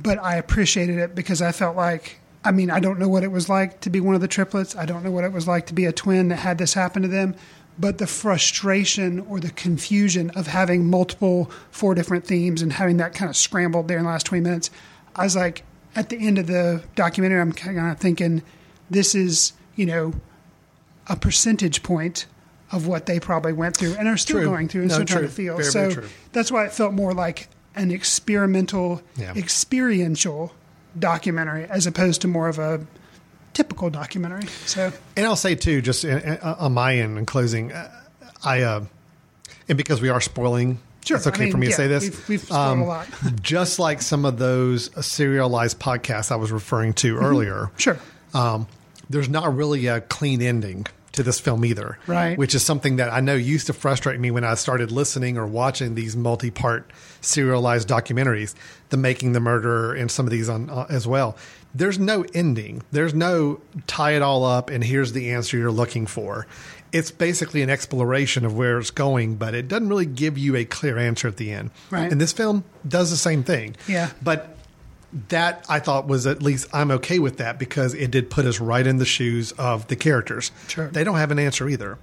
but I appreciated it because I felt like I mean I don't know what it was like to be one of the triplets. I don't know what it was like to be a twin that had this happen to them. But the frustration or the confusion of having multiple four different themes and having that kind of scrambled there in the last 20 minutes, I was like, at the end of the documentary, I'm kind of thinking, this is, you know, a percentage point of what they probably went through and are still True. going through and No, still trying to feel. Very, so very true. that's why it felt more like an experimental, Yeah. experiential documentary as opposed to more of a typical documentary. So And I'll say too, just uh, uh, on my end in closing, uh, I uh, and because we are spoiling, Sure, it's okay I mean, for me yeah, to say this. Um, we've- we've spoiled a lot. just like some of those uh, serialized podcasts I was referring to earlier. Sure. Um, there's not really a clean ending to this film either. Right. Which is something that I know used to frustrate me when I started listening or watching these multi part serialized documentaries, The Making the Murderer, and some of these on uh, as well. There's no ending. There's no tie it all up and here's the answer you're looking for. It's basically an exploration of where it's going, but it doesn't really give you a clear answer at the end. Right. And this film does the same thing. Yeah. But that I thought was at least I'm okay with that because it did put us right in the shoes of the characters. Sure. They don't have an answer either.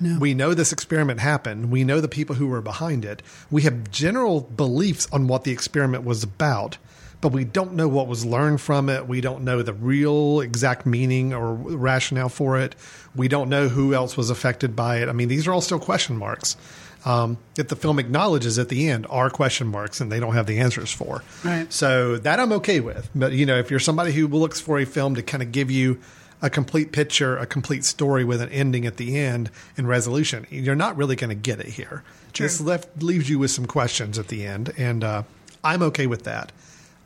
No. We know this experiment happened. We know the people who were behind it. We have general beliefs on what the experiment was about, but we don't know what was learned from it. We don't know the real exact meaning or rationale for it. We don't know who else was affected by it. I mean, these are all still question marks um, that the film acknowledges at the end are question marks and they don't have the answers for. Right. So that I'm okay with. But you know, if you're somebody who looks for a film to kind of give you a complete picture, a complete story with an ending at the end and resolution, you're not really going to get it here. Sure. This left leaves you with some questions at the end, and uh, I'm okay with that.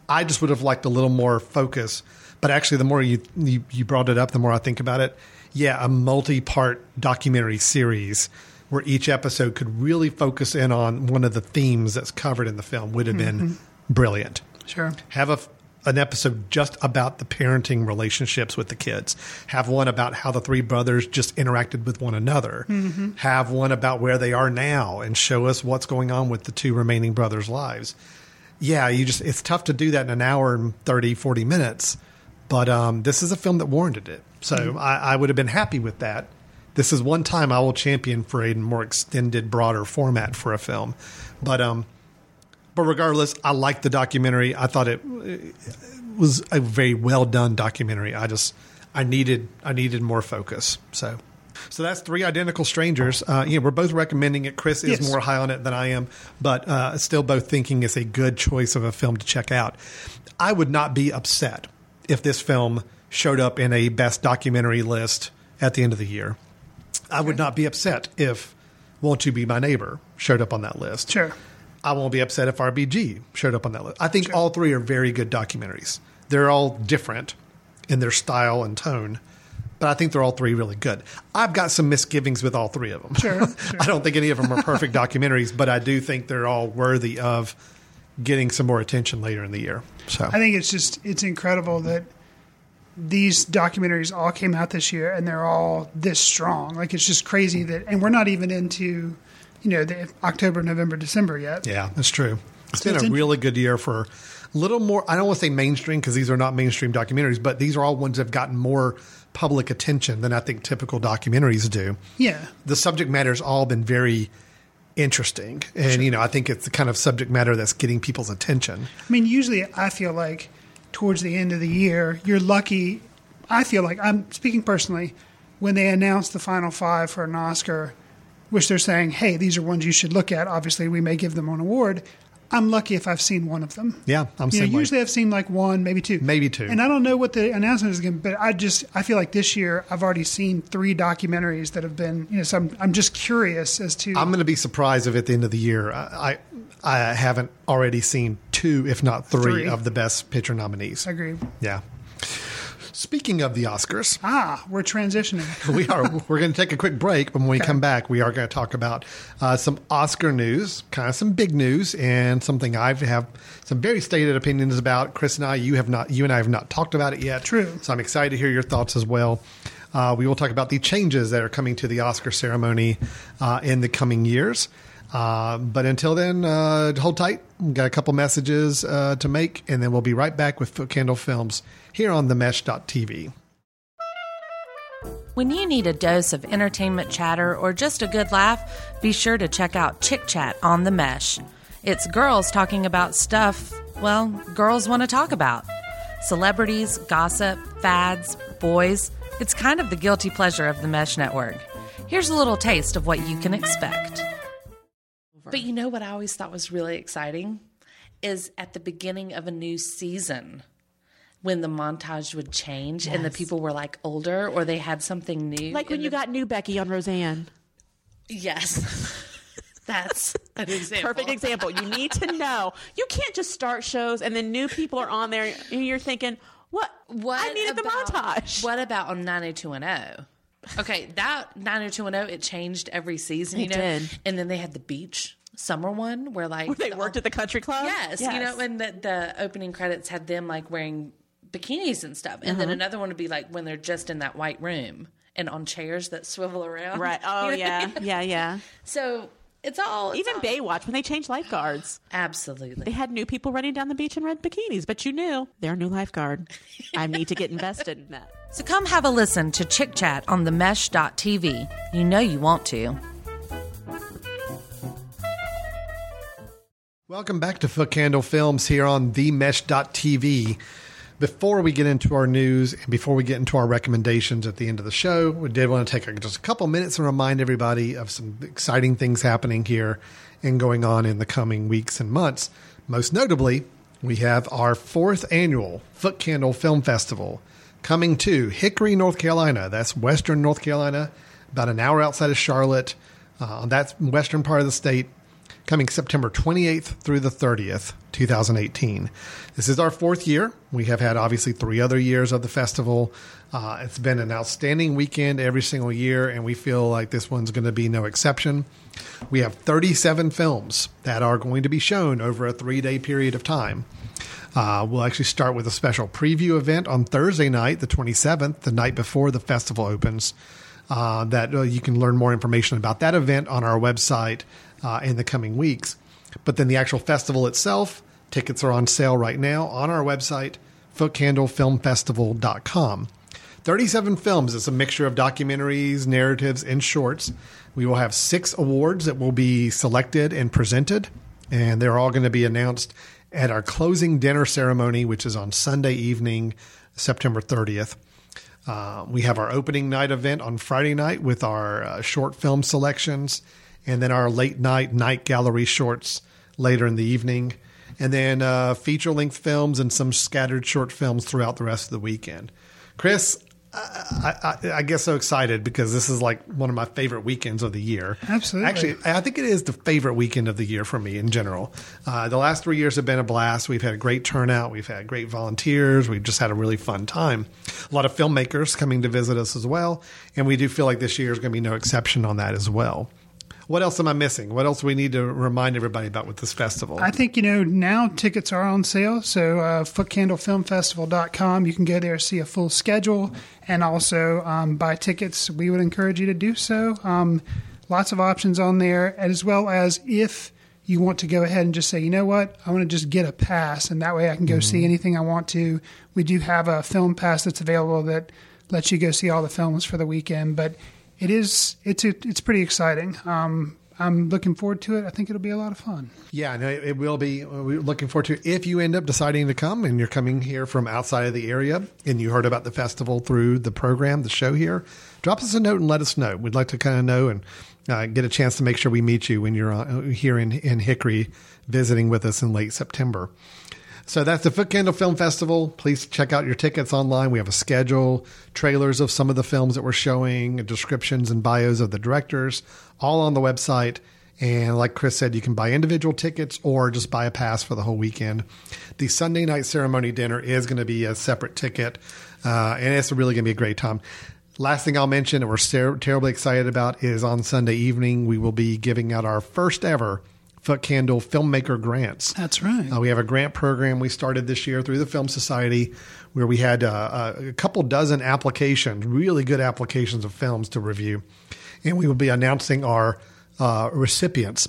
I just would have liked a little more focus. But actually, the more you, you you brought it up, the more I think about it. Yeah, a multi-part documentary series where each episode could really focus in on one of the themes that's covered in the film would have been Mhm. brilliant. Sure. Have a an episode just about the parenting relationships with the kids. Have one about how the three brothers just interacted with one another. Mhm. Have one about where they are now and show us what's going on with the two remaining brothers' lives. Yeah, you just it's tough to do that in an hour and 30 40 minutes, but um, this is a film that warranted it. So Mhm. I, I would have been happy with that. This is one time I will champion for a more extended, broader format for a film. But um, but regardless, I liked the documentary. I thought it, it was a very well done documentary. I just I needed I needed more focus. So so that's three identical strangers. Uh, yeah, we're both recommending it. Chris is Yes. more high on it than I am, but uh, still both thinking it's a good choice of a film to check out. I would not be upset if this film showed up in a best documentary list at the end of the year. I would not be upset if Won't You Be My Neighbor showed up on that list. Sure. I won't be upset if RBG showed up on that list. I think all three are very good documentaries. They're all different in their style and tone, but I think they're all three really good. I've got some misgivings with all three of them. Sure, I don't think any of them are perfect documentaries, but I do think they're all worthy of getting some more attention later in the year. So I think it's just it's incredible that these documentaries all came out this year and they're all this strong. Like it's just crazy that, and we're not even into you know the October, November, December yet. Yeah, that's true. It's So been it's a really good year for a little more. I don't want to say mainstream because these are not mainstream documentaries, but these are all ones that have gotten more public attention than I think typical documentaries do. Yeah. The subject matter has all been very interesting, and you know, I think it's the kind of subject matter that's getting people's attention. I mean, usually I feel like towards the end of the year, you're lucky. I feel like I'm speaking personally when they announce the final five for an Oscar, which they're saying, hey, these are ones you should look at. Obviously, we may give them an award. I'm lucky if I've seen one of them. Yeah, I'm You know, usually I've seen like one, maybe two. Maybe two. And I don't know what the announcement is going to be, but I just, I feel like this year I've already seen three documentaries that have been, you know, so I'm, I'm just curious as to. I'm going to be surprised if at the end of the year I I, I haven't already seen two, if not three, Three. of the best picture nominees. Agreed. Yeah. Speaking of the Oscars, Ah, we're transitioning. we are we're going to take a quick break, but when we come back, we are going to talk about uh, some Oscar news, kind of some big news, and something I have some very stated opinions about. Chris and I, you have not, you and I have not talked about it yet. True. So I'm excited to hear your thoughts as well. Uh, we will talk about the changes that are coming to the Oscar ceremony uh, in the coming years. Uh, but until then, uh, hold tight. We've got a couple messages uh, to make, and then we'll be right back with Footcandle Films here on the themesh.tv. When you need a dose of entertainment chatter or just a good laugh, be sure to check out Chick Chat on the Mesh. It's girls talking about stuff, well, girls want to talk about. Celebrities, gossip, fads, boys. It's kind of the guilty pleasure of the Mesh Network. Here's a little taste of what you can expect. But you know what I always thought was really exciting is at the beginning of a new season when the montage would change and the people were like older or they had something new. Like when you the- got new Becky on Roseanne. Yes. That's an example. Perfect example. You need to know. You can't just start shows and then new people are on there and you're thinking, what? What I needed the montage. What about on 90210? Okay, that 90210 it changed every season, you It know. did. And then they had the beach summer one where like Where they worked at the country club. Yes, you know, and the, the opening credits had them like wearing bikinis and stuff. And then Uh-huh. another one would be like when they're just in that white room and on chairs that swivel around. Right. Oh You know? yeah. Yeah. Yeah. So it's all it's Even all- Baywatch when they changed lifeguards. Absolutely. They had new people running down the beach in red bikinis, but you knew they're a new lifeguard. I need to get invested in that. So come have a listen to Chick Chat on the mesh.tv. You know you want to. Welcome back to Footcandle Films here on themesh.tv. Before we get into our news and before we get into our recommendations at the end of the show, we did want to take just a couple minutes and remind everybody of some exciting things happening here and going on in the coming weeks and months. Most notably, we have our fourth annual Footcandle Film Festival coming to Hickory, North Carolina. That's Western North Carolina, about an hour outside of Charlotte, uh, on that western part of the state coming September 28th through the 30th, 2018. This is our fourth year. We have had obviously three other years of the festival. Uh, it's been an outstanding weekend every single year, and we feel like this one's going to be no exception. We have 37 films that are going to be shown over a three day period of time. Uh, we'll actually start with a special preview event on Thursday night, the 27th, the night before the festival opens. Uh, that uh, you can learn more information about that event on our website uh, in the coming weeks. But then the actual festival itself, tickets are on sale right now on our website, footcandlefilmfestival.com. 37 films. It's a mixture of documentaries, narratives, and shorts. We will have six awards that will be selected and presented, and they're all going to be announced at our closing dinner ceremony, which is on Sunday evening, September 30th. Uh, we have our opening night event on Friday night with our uh, short film selections, and then our late night night gallery shorts later in the evening, and then uh, feature length films and some scattered short films throughout the rest of the weekend. Chris, I, I, I get so excited because this is like one of my favorite weekends of the year. Absolutely. Actually, I think it is the favorite weekend of the year for me in general. Uh, the last three years have been a blast. We've had a great turnout. We've had great volunteers. We've just had a really fun time. A lot of filmmakers coming to visit us as well. And we do feel like this year is going to be no exception on that as well. What else am I missing? What else do we need to remind everybody about with this festival? I think, you know, now tickets are on sale. So, uh, footcandlefilmfestival.com, you can go there, see a full schedule, and also um, buy tickets. We would encourage you to do so. Um, lots of options on there, as well as if you want to go ahead and just say, you know what, I want to just get a pass, and that way I can go see anything I want to. We do have a film pass that's available that lets you go see all the films for the weekend, but it is it's it's pretty exciting. Um, I'm looking forward to it. I think it'll be a lot of fun. Yeah, no, it will be. We're looking forward to it. If you end up deciding to come and you're coming here from outside of the area and you heard about the festival through the program, the show here, drop us a note and let us know. We'd like to kind of know and uh, get a chance to make sure we meet you when you're uh, here in, in Hickory visiting with us in late September. So that's the Footcandle Film Festival. Please check out your tickets online. We have a schedule, trailers of some of the films that we're showing, descriptions and bios of the directors, all on the website. And like Chris said, you can buy individual tickets or just buy a pass for the whole weekend. The Sunday night ceremony dinner is going to be a separate ticket, uh, and it's really going to be a great time. Last thing I'll mention, and we're ter- terribly excited about, is on Sunday evening, we will be giving out our first ever Candle Filmmaker Grants. That's right. Uh, we have a grant program we started this year through the Film Society where we had uh, a couple dozen applications, really good applications of films to review. And we will be announcing our uh, recipients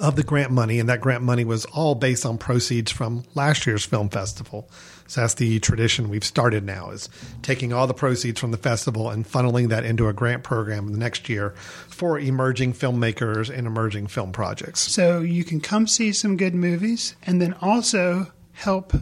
of the grant money. And that grant money was all based on proceeds from last year's film festival. So that's the tradition we've started now is taking all the proceeds from the festival and funneling that into a grant program the next year for emerging filmmakers and emerging film projects. So you can come see some good movies and then also help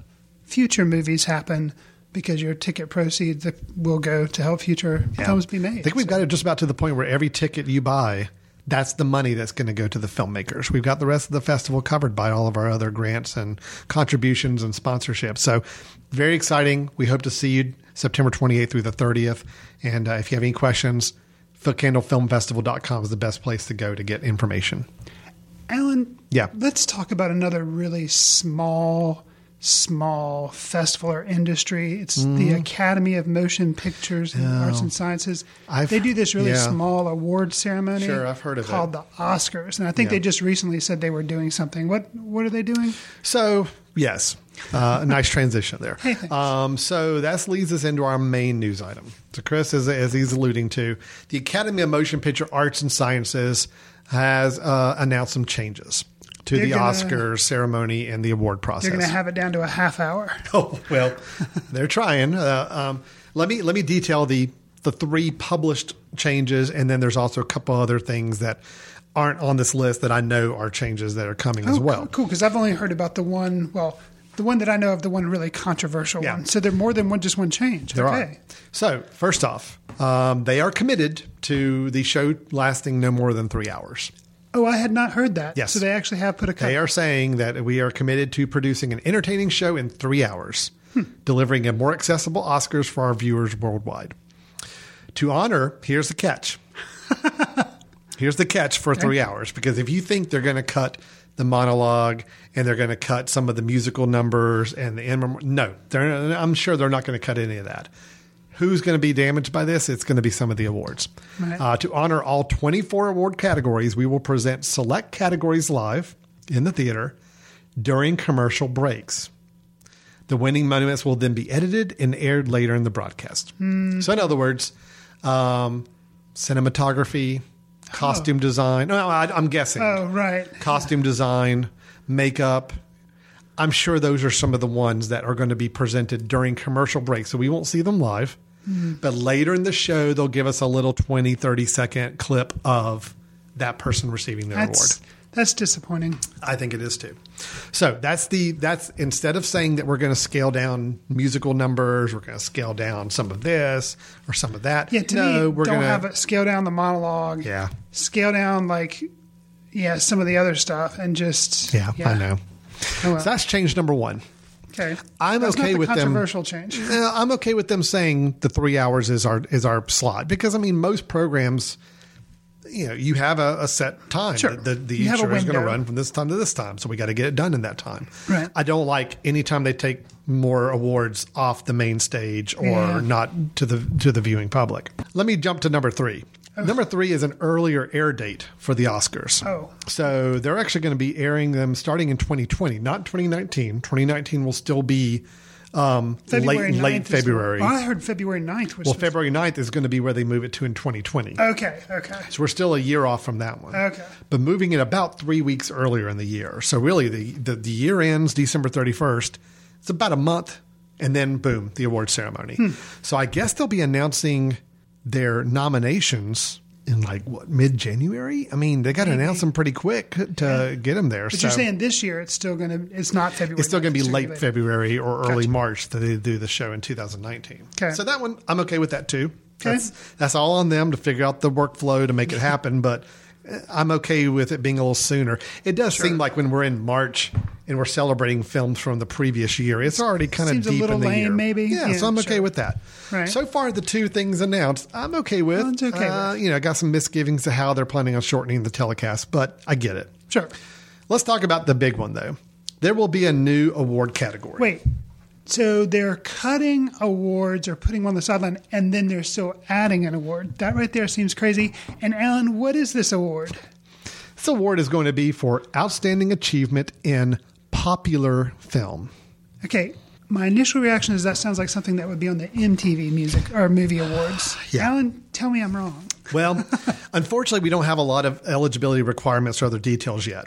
future movies happen because your ticket proceeds will go to help future Yeah. films be made. I think we've got it just about to the point where every ticket you buy, that's the money that's going to go to the filmmakers. We've got the rest of the festival covered by all of our other grants and contributions and sponsorships. So, very exciting. We hope to see you September 28th through the 30th. And uh, if you have any questions, footcandlefilmfestival.com is the best place to go to get information. Alan, Yeah. let's talk about another really small small festival or industry. It's the Mhm. Academy of Motion Pictures and Oh. Arts and Sciences. I've- they do this really yeah. small award ceremony. Sure, I've heard of it. called the Oscars, and I think Yeah. they just recently said they were doing something. What What are they doing? So, yes, uh, a nice transition there. Hey, um, so that leads us into our main news item. So, Chris, as, as he's alluding to, the Academy of Motion Picture Arts and Sciences has uh, announced some changes to They're the gonna- Oscars ceremony and the award process. They're going to have it down to a half hour. Oh well, they're trying. Uh, um, let me let me detail the the three published changes, and then there's also a couple other things that aren't on this list that I know are changes that are coming as Oh, well. Cool, because I've only heard about the one. Well, the one that I know of, the one really controversial Yeah. one. So there are more than one, just one change. There okay. are. So first off, um, they are committed to the show lasting no more than three hours. Oh, I had not heard that. Yes. So they actually have put a cut. They are saying that we are committed to producing an entertaining show in three hours, Hmm. delivering a more accessible Oscars for our viewers worldwide. To honor, here's the catch. here's the catch for three hours, because if you think they're going to cut the monologue and they're going to cut some of the musical numbers and the no, they're, I'm sure they're not going to cut any of that. Who's going to be damaged by this? It's going to be some of the awards. Right. Uh, to honor all 24 award categories, we will present select categories live in the theater during commercial breaks. The winning monuments will then be edited and aired later in the broadcast. Hmm. So, in other words, um, cinematography, costume design. No, I, I'm guessing Oh, right. costume design, makeup. I'm sure those are some of the ones that are going to be presented during commercial breaks. So we won't see them live. But later in the show, they'll give us a little 20, 30 second clip of that person receiving their That's award. that's disappointing. I think it is too. So that's the that's instead of saying that we're going to scale down musical numbers, we're going to scale down some of this or some of that. Yeah, to no, me, we're don't going have to it scale down the monologue. yeah, Scale down like yeah some of the other stuff and just yeah, I know. Oh, well. So that's change number one. Okay, I'm That's okay the with them. controversial change. I'm okay with them saying the three hours is our is our slot because I mean most programs, you know, you have a, a set time. Sure. The, the You a show is going to run from this time to this time, so we got to get it done in that time. Right. I don't like anytime they take more awards off the main stage or Yeah. not to the to the viewing public. Let me jump to number three. Number three is an earlier air date for the Oscars. Oh. So they're actually going to be airing them starting in 2020, not 2019. 2019 will still be um, February late, 9th late is- February. Oh, I heard February 9th was well, February 9th is going to be where they move it to in 2020. Okay, okay, So we're still a year off from that one. okay. But moving it about three weeks earlier in the year. So really, the, the, the year ends December 31st. It's about a month, and then boom, the award ceremony. Hmm. So I guess they'll be announcing their nominations in like what mid January. I mean, they got to announce them pretty quick to get them there. But so you're saying this year it's still going to it's not February. it's still going to be late. February or early Gotcha. March that they do the show in 2019. Okay. So that one, I'm okay with that too. Okay. That's, that's all on them to figure out the workflow to make it happen, but I'm okay with it being a little sooner. It does seem like when we're in March and we're celebrating films from the previous year, it's already kind of Seems a deep little in the lame, year. maybe. Yeah, Yeah, so I'm okay sure. with that. Right. So far, the two things announced, I'm okay with. It's okay Uh, you know, I got some misgivings to how they're planning on shortening the telecast, but I get it. Sure. Let's talk about the big one though. There will be a new award category. Wait. So they're cutting awards or putting one on the sideline, and then they're still adding an award. That right there seems crazy. And Alan, what is this award? This award is going to be for outstanding achievement in popular film. Okay, my initial reaction is that sounds like something that would be on the MTV Music or Movie Awards. Yeah. Alan, tell me I'm wrong. Well, unfortunately, we don't have a lot of eligibility requirements or other details yet.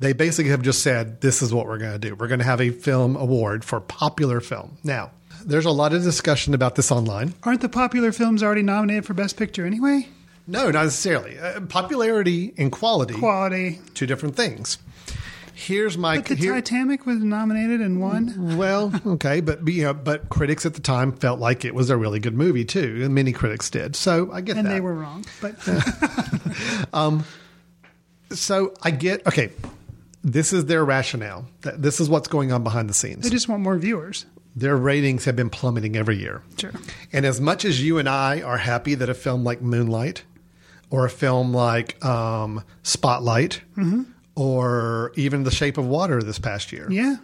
They basically have just said, this is what we're going to do. We're going to have a film award for popular film. Now, there's a lot of discussion about this online. Aren't the popular films already nominated for Best Picture anyway? No, not necessarily. Uh, popularity and quality, Quality. two different things. Here's my But the here- Titanic was nominated and won. Well, okay, but you know, but critics at the time felt like it was a really good movie too, and many critics did. So I get that. And that. they were wrong. But Um, so I get okay. This is their rationale. This is what's going on behind the scenes. they just want more viewers. Their ratings have been plummeting every year. Sure. And as much as you and I are happy that a film like Moonlight or a film like um, Spotlight Mhm. or even The Shape of Water this past year, Yeah.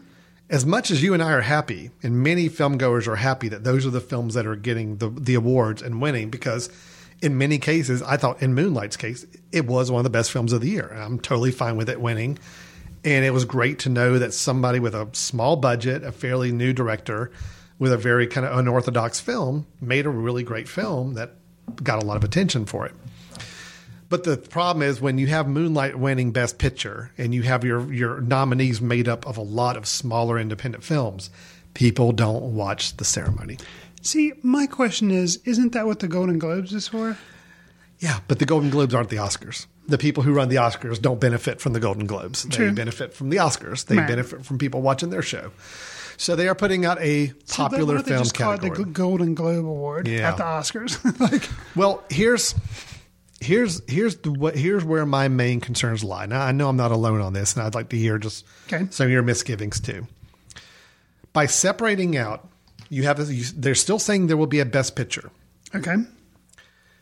as much as you and I are happy, and many film goers are happy that those are the films that are getting the, the awards and winning, because in many cases, I thought in Moonlight's case, it was one of the best films of the year. I'm totally fine with it winning. And it was great to know that somebody with a small budget, a fairly new director, with a very kind of unorthodox film, made a really great film that got a lot of attention for it. But the problem is when you have Moonlight winning Best Picture and you have your your nominees made up of a lot of smaller independent films, people don't watch the ceremony. See, my question is, isn't that what the Golden Globes is for? Yeah, but the Golden Globes aren't the Oscars. The people who run the Oscars don't benefit from the Golden Globes. They benefit from the Oscars. They Right. benefit from people watching their show. So they are putting out a popular don't they film just call it the Golden Globe Award Yeah. at the Oscars. like, Well, here's here's here's the what here's where my main concerns lie. Now I know I'm not alone on this, and I'd like to hear just Okay. some of your misgivings too. By separating out, you have a, you, they're still saying there will be a best picture. okay.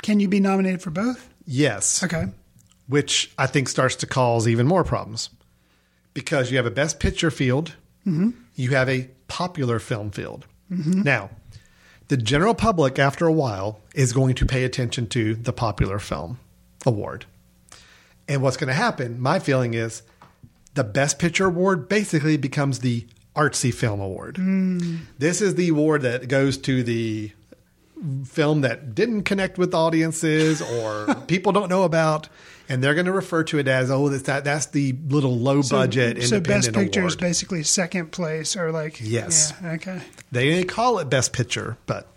Can you be nominated for both? Yes. Okay. Which I think starts to cause even more problems because you have a best picture field, Mm-hmm. you have a popular film field. Mhm. Now, the general public, after a while, is going to pay attention to the popular film award. And what's going to happen, my feeling is the best picture award basically becomes the artsy film award. Mm. This is the award that goes to the film that didn't connect with audiences or people don't know about. And they're going to refer to it as, oh, that's, that, that's the little low budget So, so Best Picture is basically second place or like. Yes. Yeah, okay. They call it best picture, but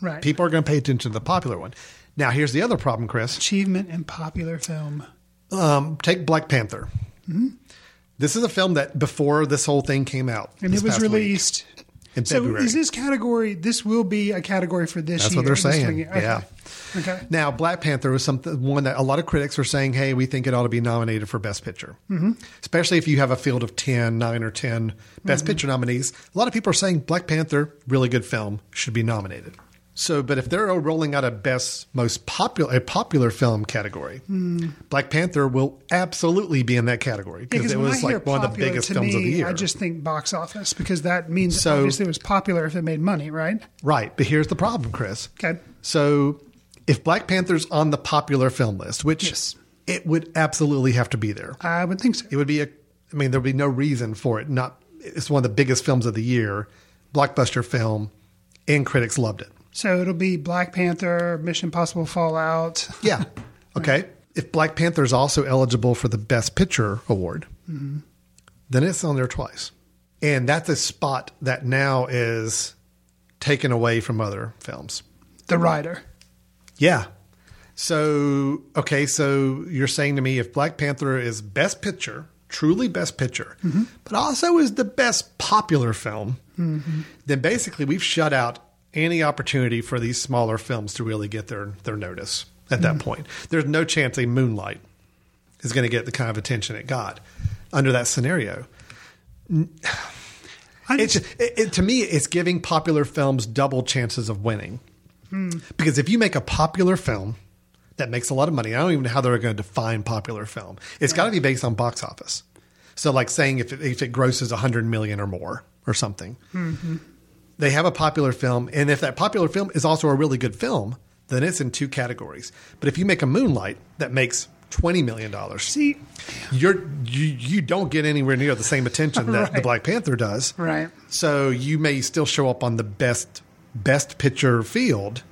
Right. people are going to pay attention to the popular one. Now, here's the other problem, Chris. Achievement in popular film. Um, take Black Panther. Mhm. This is a film that before this whole thing came out, And it was past week, released. In So February. is this category, this will be a category for this That's year? what they're saying. Okay. Yeah. Okay. Now, Black Panther was something one that a lot of critics are saying, "Hey, we think it ought to be nominated for Best Picture." Mhm. Especially if you have a field of 10, 9 or 10 Best Mhm. Picture nominees. A lot of people are saying Black Panther, really good film, should be nominated. So, but if they're rolling out a best most popular a popular film category, Hmm. Black Panther will absolutely be in that category because it was like one of the biggest to films me, of the year. I just think box office because that means So- obviously it was popular if it made money, right? Right, but here's the problem, Chris. Okay. So, if Black Panther's on the popular film list, which it would absolutely have to be there. I would think so. It would be a I mean, there'd be no reason for it not it's one of the biggest films of the year, blockbuster film, and critics loved it. So it'll be Black Panther, Mission Impossible Fallout. Yeah. Okay. If Black Panther is also eligible for the Best Picture award, Mhm. then it's on there twice. And that's a spot that now is taken away from other films. The Rider. Yeah. So, okay, so you're saying to me if Black Panther is Best Picture, truly Best Picture, Mhm. but also is the best popular film, Mhm. then basically we've shut out any opportunity for these smaller films to really get their, their notice at that Mhm. point. There's no chance a Moonlight is going to get the kind of attention it got under that scenario. It's, it, it- to me, it's giving popular films double chances of winning. Hmm. Because if you make a popular film that makes a lot of money, I don't even know how they're going to define popular film. It's got to be based on box office. So, like saying if it, if it grosses 100 million or more or something, Mhm. They have a popular film. And if that popular film is also a really good film, then it's in two categories. But if you make a Moonlight that makes $20 million, see, you're, you, you don't get anywhere near the same attention that the Black Panther does. Right. So you may still show up on the best best picture field,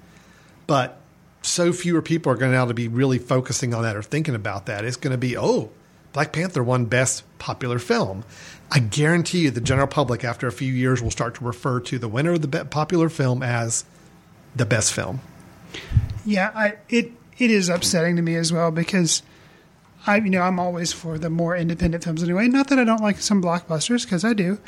but so fewer people are going to now to be really focusing on that or thinking about that. It's going to be oh, Black Panther won best popular film. I guarantee you, the general public after a few years will start to refer to the winner of the popular film as the best film. Yeah, I it it is upsetting to me as well because I you know I'm always for the more independent films anyway. Not that I don't like some blockbusters because I do,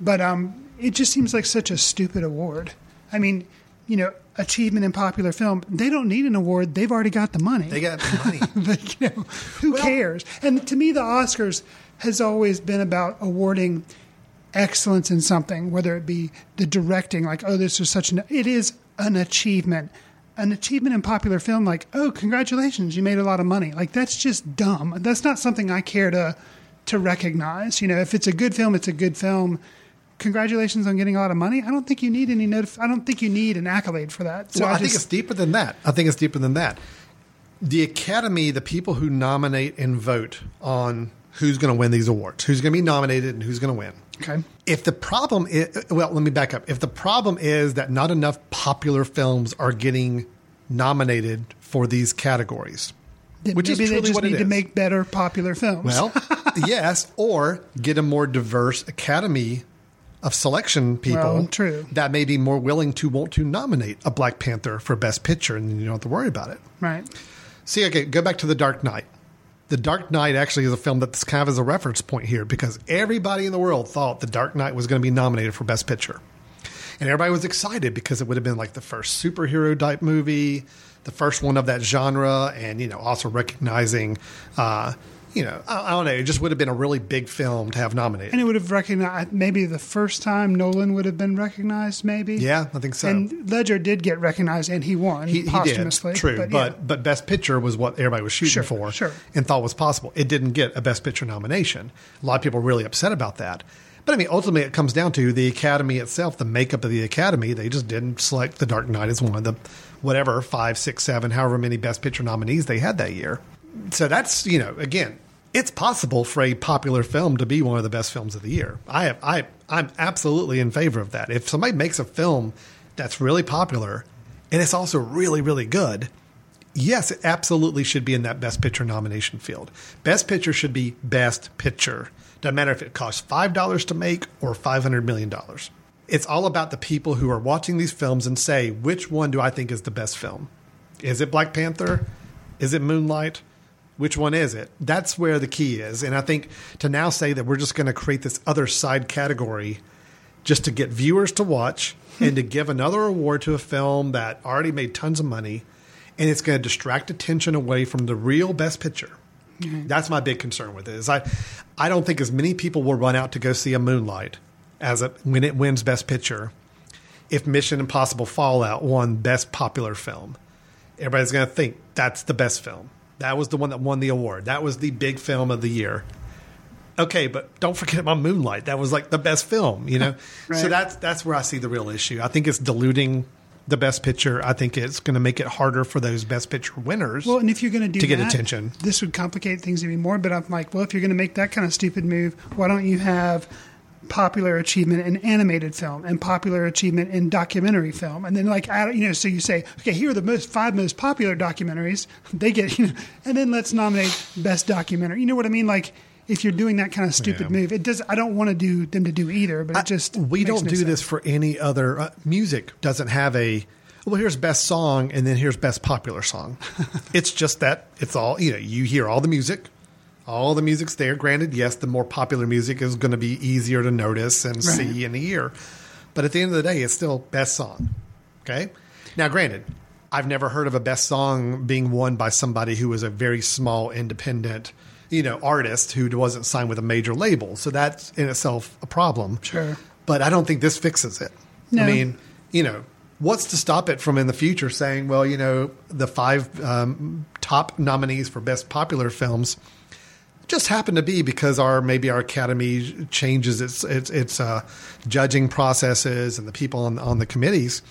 but um, it just seems like such a stupid award. I mean, you know, achievement in popular film. They don't need an award. They've already got the money. They got the money. Like, you know, who cares? And to me, the Oscars has always been about awarding excellence in something, whether it be the directing, like, oh, this is such an, it is an achievement. An achievement in popular film, like, oh, congratulations, you made a lot of money. Like, that's just dumb. That's not something I care to to recognize. You know, if it's a good film, it's a good film. Congratulations on getting a lot of money. I don't think you need any notif- I don't think you need an accolade for that. So well, I, I, think just, it's deeper than that. I think it's deeper than that. The Academy, the people who nominate and vote on who's going to win these awards, who's going to be nominated, and who's going to win. okay. If the problem is, well, let me back up. If the problem is that not enough popular films are getting nominated for these categories, Then which is maybe they just need to make better popular films. Well, yes, or get a more diverse academy of selection people Well, that may be more willing to want to nominate a Black Panther for Best Picture, and then you don't have to worry about it. right. See, okay, go back to The Dark Knight. The Dark Knight actually is a film that's kind of as a reference point here because everybody in the world thought The Dark Knight was going to be nominated for Best Picture. And everybody was excited because it would have been like the first superhero type movie, the first one of that genre, and, you know, also recognizing, uh, you know, I, I don't know, it just would have been a really big film to have nominated. And it would have recognized maybe the first time Nolan would have been recognized, maybe. Yeah, I think so. And Ledger did get recognized, and he won he, he posthumously. did, true, but But, but. Best Picture was what everybody was shooting Sure, for, sure. and thought was possible. It didn't get a Best Picture nomination. A lot of people were really upset about that. But I mean, ultimately, it comes down to the Academy itself, the makeup of the Academy. They just didn't select The Dark Knight as one of the whatever five, six, seven, however many Best Picture nominees they had that year. So that's you know, again, it's possible for a popular film to be one of the best films of the year. I have, I, I'm absolutely in favor of that. If somebody makes a film that's really popular and it's also really, really good, yes, it absolutely should be in that Best Picture nomination field. Best Picture should be Best Picture. Doesn't matter if it costs five dollars to make or five hundred million dollars. It's all about the people who are watching these films and say, which one do I think is the best film? Is it Black Panther? Is it Moonlight? Which one is it? That's where the key is. And I think to now say that we're just going to create this other side category just to get viewers to watch hmm. and to give another award to a film that already made tons of money and it's going to distract attention away from the real best picture. Mm-hmm. That's my big concern with it. Is I, I don't think as many people will run out to go see a Moonlight as a, when it wins Best Picture. If Mission Impossible Fallout won Best Popular Film, everybody's going to think that's the best film. That was the one that won the award. That was the big film of the year. Okay, but don't forget about Moonlight. That was like the best film, you know. So that's that's where I see the real issue. I think it's diluting the best picture. I think it's going to make it harder for those best picture winners. Well, and if you're going to do to get that, attention. this would complicate things even more. But I'm like, well, if you're going to make that kind of stupid move, why don't you have popular achievement in animated film and popular achievement in documentary film, and then like you know, so you say, okay, here are the most five most popular documentaries. They get, you know, and then let's nominate best documentary. You know what I mean? Like. If you're doing that kind of stupid Yeah. move, it does. I don't want to do them to do either, but it just we don't no do sense. this for any other uh, music doesn't have a well here's best song and then here's best popular song it's just that it's all you know you hear all the music all the music's there granted yes the more popular music is going to be easier to notice and Right. see and hear but at the end of the day it's still best song okay now granted i've never heard of a best song being won by somebody who was a very small independent you know artist who wasn't signed with a major label so that's in itself a problem Sure. but I don't think this fixes it. No. I mean, you know, what's to stop it from in the future saying, well, you know, the five um, top nominees for best popular films just happen to be because our maybe our academy changes its its, its uh, judging processes and the people on on the committees.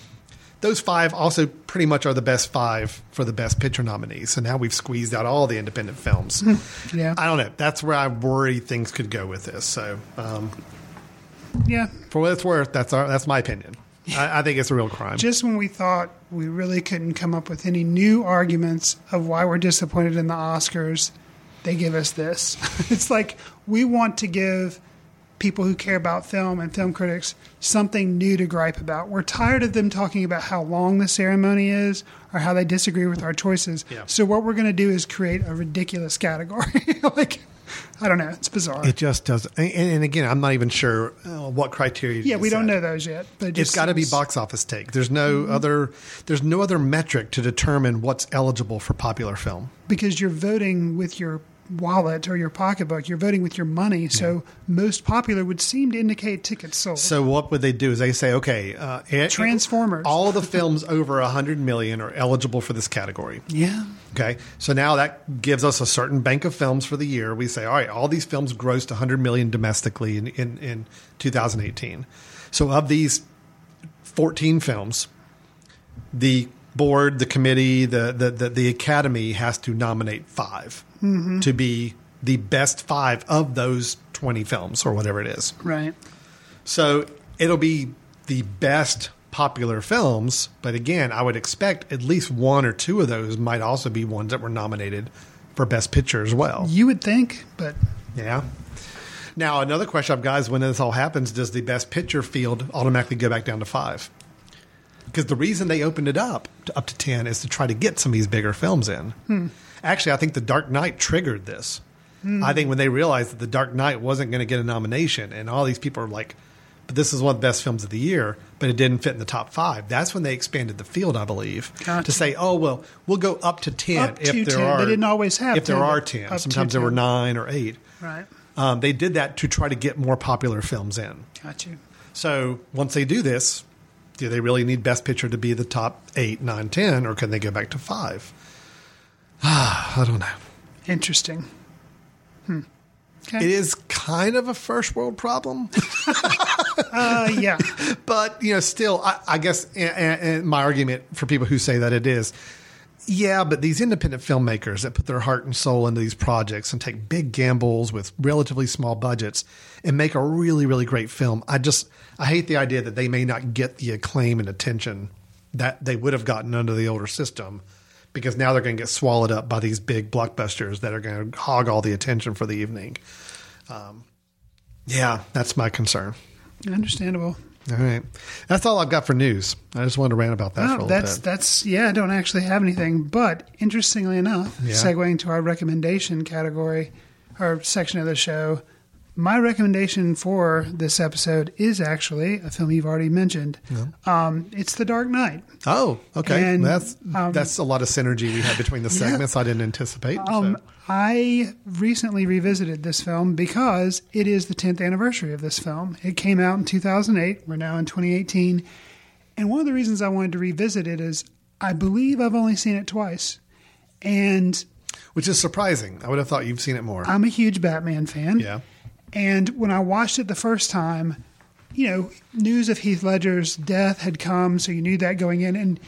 Those five also pretty much are the best five for the best picture nominees. So now we've squeezed out all the independent films. Yeah. I don't know. That's where I worry things could go with this. So, um, Yeah. for what it's worth, that's our that's my opinion. I, I think it's a real crime. Just when we thought we really couldn't come up with any new arguments of why we're disappointed in the Oscars, they give us this. it's like we want to give people who care about film and film critics something new to gripe about. We're tired of them talking about how long the ceremony is or how they disagree with our choices. Yeah. So what we're going to do is create a ridiculous category. like I don't know, it's bizarre. It just doesn't. And, and again, I'm not even sure uh, what criteria. yeah, we don't set. know those yet. But it It's got to be box office take. There's no Mm-hmm. other. There's no other metric to determine what's eligible for popular film. because you're voting with your wallet or your pocketbook. You're voting with your money. So most popular would seem to indicate tickets sold. So what would they do? Is they say, okay, uh, it- Transformers. all the films over a hundred million are eligible for this category. yeah. Okay, so now that gives us a certain bank of films for the year. We say, all right, all these films grossed a 100 million domestically in, in, in 2018. So of these 14 films, the board, the committee, the the, the, the academy has to nominate 5 Mhm. to be the best five of those 20 films or whatever it is. Right. So it'll be the best popular films, but again, I would expect at least one or two of those might also be ones that were nominated for best picture as well. You would think, but Yeah. Now, another question I've got is when this all happens, does the best picture field automatically go back down to five? Because the reason they opened it up to up to 10 is to try to get some of these bigger films in. Hmm. Actually, I think The Dark Knight triggered this. Hmm. I think when they realized that The Dark Knight wasn't going to get a nomination, and all these people are like, but this is one of the best films of the year, but it didn't fit in the top five. That's when they expanded the field, I believe, Gotcha. to say, oh, well, we'll go up to 10 Up if to there 10. are. They didn't always have If there are 10. Sometimes there were nine or eight. right. Um, they did that to try to get more popular films in. Got you. So once they do this, do they really need Best Picture to be the top eight, nine, ten, or can they go back to five? I don't know. Interesting. Hmm. It is kind of a first world problem, Uh, yeah. but you know, still, I, I guess, and- and my argument for people who say that it is, yeah, but these independent filmmakers that put their heart and soul into these projects and take big gambles with relatively small budgets and make a really, really great film. I just, I hate the idea that they may not get the acclaim and attention that they would have gotten under the older system because now they're going to get swallowed up by these big blockbusters that are going to hog all the attention for the evening. Um, yeah, that's my concern. Understandable. All right. That's all I've got for news. I just wanted to rant about that for a No, that's bit. that's yeah. I don't actually have anything, but interestingly enough, Yeah. segueing to our recommendation category our section of the show, my recommendation for this episode is actually a film you've already mentioned. Um, it's The Dark Knight. Oh, okay. And, that's um, that's a lot of synergy we had between the Yeah. segments. I didn't anticipate. Um, so. I recently revisited this film because it is the 10th anniversary of this film. It came out in 2008. We're now in 2018. And one of the reasons I wanted to revisit it is I believe I've only seen it twice. And Which is surprising. I would have thought you've seen it more. I'm a huge Batman fan. yeah. And when I watched it the first time, you know, news of Heath Ledger's death had come, so you knew that going in, and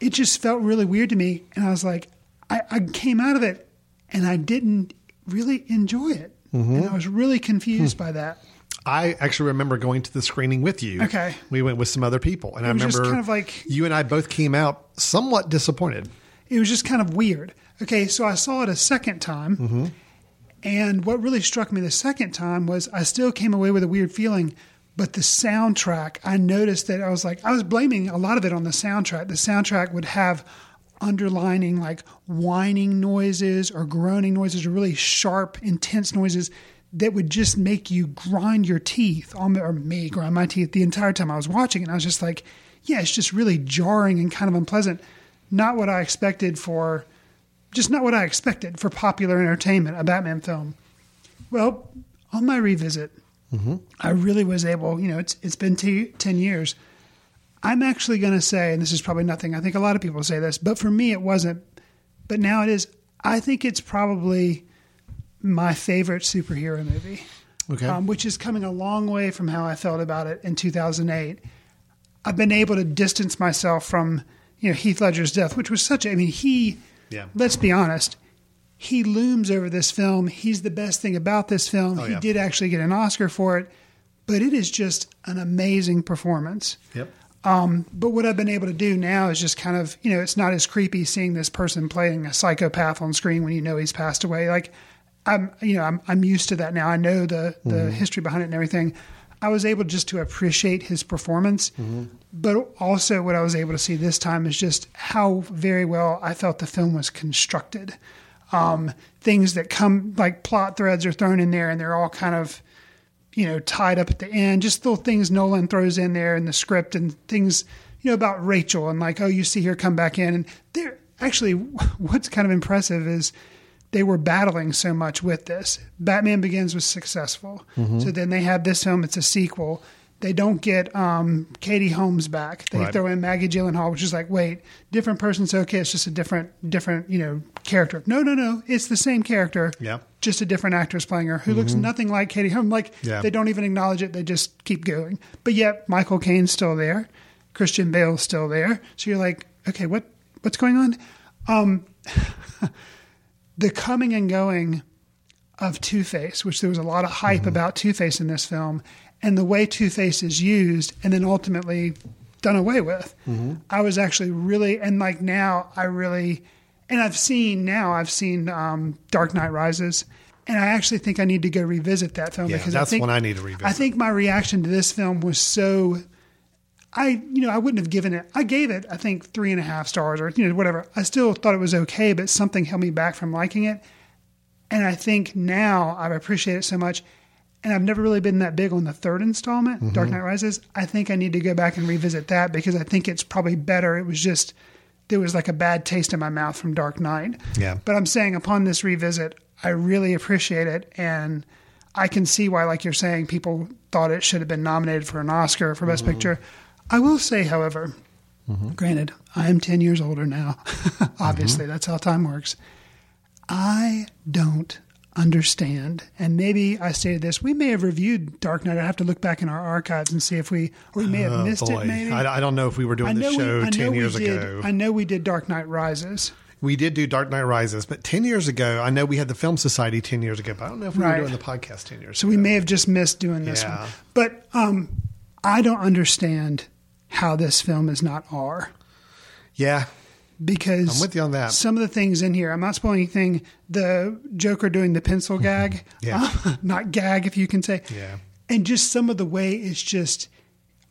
it just felt really weird to me. And I was like, I, I came out of it and I didn't really enjoy it. Mhm. And I was really confused by that. I actually remember going to the screening with you. Okay. We went with some other people. And I remember kind of like- you and I both came out somewhat disappointed. It was just kind of weird. Okay, so I saw it a second time. Mm-hmm. And what really struck me the second time was I still came away with a weird feeling, but the soundtrack, I noticed that I was like, I was blaming a lot of it on the soundtrack. The soundtrack would have underlining like whining noises or groaning noises or really sharp, intense noises that would just make you grind your teeth on or me grind my teeth the entire time I was watching. And I was just like, yeah, it's just really jarring and kind of unpleasant. Not what I expected for just not what I expected for popular entertainment, a Batman film. Well, on my revisit, Mm-hmm. I really was able, you know, it's it's been t- 10 years. I'm actually going to say, and this is probably nothing, I think a lot of people say this, but for me it wasn't. But now it is. I think it's probably my favorite superhero movie, Okay. um, which is coming a long way from how I felt about it in 2008. I've been able to distance myself from, you know, Heath Ledger's death, which was such a, I mean, he, Yeah. let's be honest, he looms over this film. He's the best thing about this film. Oh, he yeah. did actually get an Oscar for it, but it is just an amazing performance. Yep. Um, but what I've been able to do now is just kind of, you know, it's not as creepy seeing this person playing a psychopath on screen when you know he's passed away. Like, I'm, you know, I'm, I'm used to that now. I know the the Mhm. history behind it and everything. I was able just to appreciate his performance, but also what I was able to see this time is just how very well I felt the film was constructed. Um, things that come like plot threads are thrown in there, and they're all kind of you know, tied up at the end, just little things Nolan throws in there in the script and things, you know, about Rachel and like, oh, you see her come back in. And there, actually, what's kind of impressive is they were battling so much with this. Batman Begins was successful, Mhm. so then they have this film. It's a sequel. They don't get um, Katie Holmes back. They Right. throw in Maggie Gyllenhaal, which is like, wait, different person. So okay, it's just a different, different, you know, character. No, no, no, it's the same character. Yeah. just a different actress playing her who looks Mhm. nothing like Katie Holmes. Like Yeah. they don't even acknowledge it. They just keep going. But yet Michael Caine's still there. Christian Bale's still there. So you're like, okay, what what's going on? Um, the coming and going of Two Face, which there was a lot of hype about Two Face in this film, and the way Two Face is used, and then ultimately done away with. I was actually really, and like now, I really, and I've seen now, I've seen um, Dark Knight Rises, and I actually think I need to go revisit that film Yeah, because that's I think one I need to revisit. I think my reaction to this film was so. I, you know, I wouldn't have given it. I gave it, I think, three and a half stars, or you know, whatever. I still thought it was okay, but something held me back from liking it. And I think now I appreciate it so much. And I've never really been that big on the third installment, Dark Mhm. Knight Rises. I think I need to go back and revisit that because I think it's probably better. It was just there was like a bad taste in my mouth from Dark Knight. Yeah. But I'm saying upon this revisit, I really appreciate it and I can see why, like you're saying, people thought it should have been nominated for an Oscar for Best Mhm. Picture. I will say, however, granted, I am 10 years older now. Obviously, that's how time works. I don't understand, and maybe I stated this. We may have reviewed Dark Knight. I have to look back in our archives and see if we, or we may have Oh, missed it. Maybe I, I don't know if we were doing know show we, I know 10 we years did, ago. I know we did Dark Knight Rises. we did do Dark Knight Rises, but 10 years ago, I know we had the Film Society 10 years ago, but I don't know if we Right. were doing the podcast 10 years ago. So we may have just missed doing this Yeah. one. But um, I don't understand how this film is not R. Yeah. Because I'm with you on that. Some of the things in here, I'm not spoiling anything. The Joker doing the pencil gag, Yeah. uh, not gag, if you can say. Yeah. And just some of the way it's just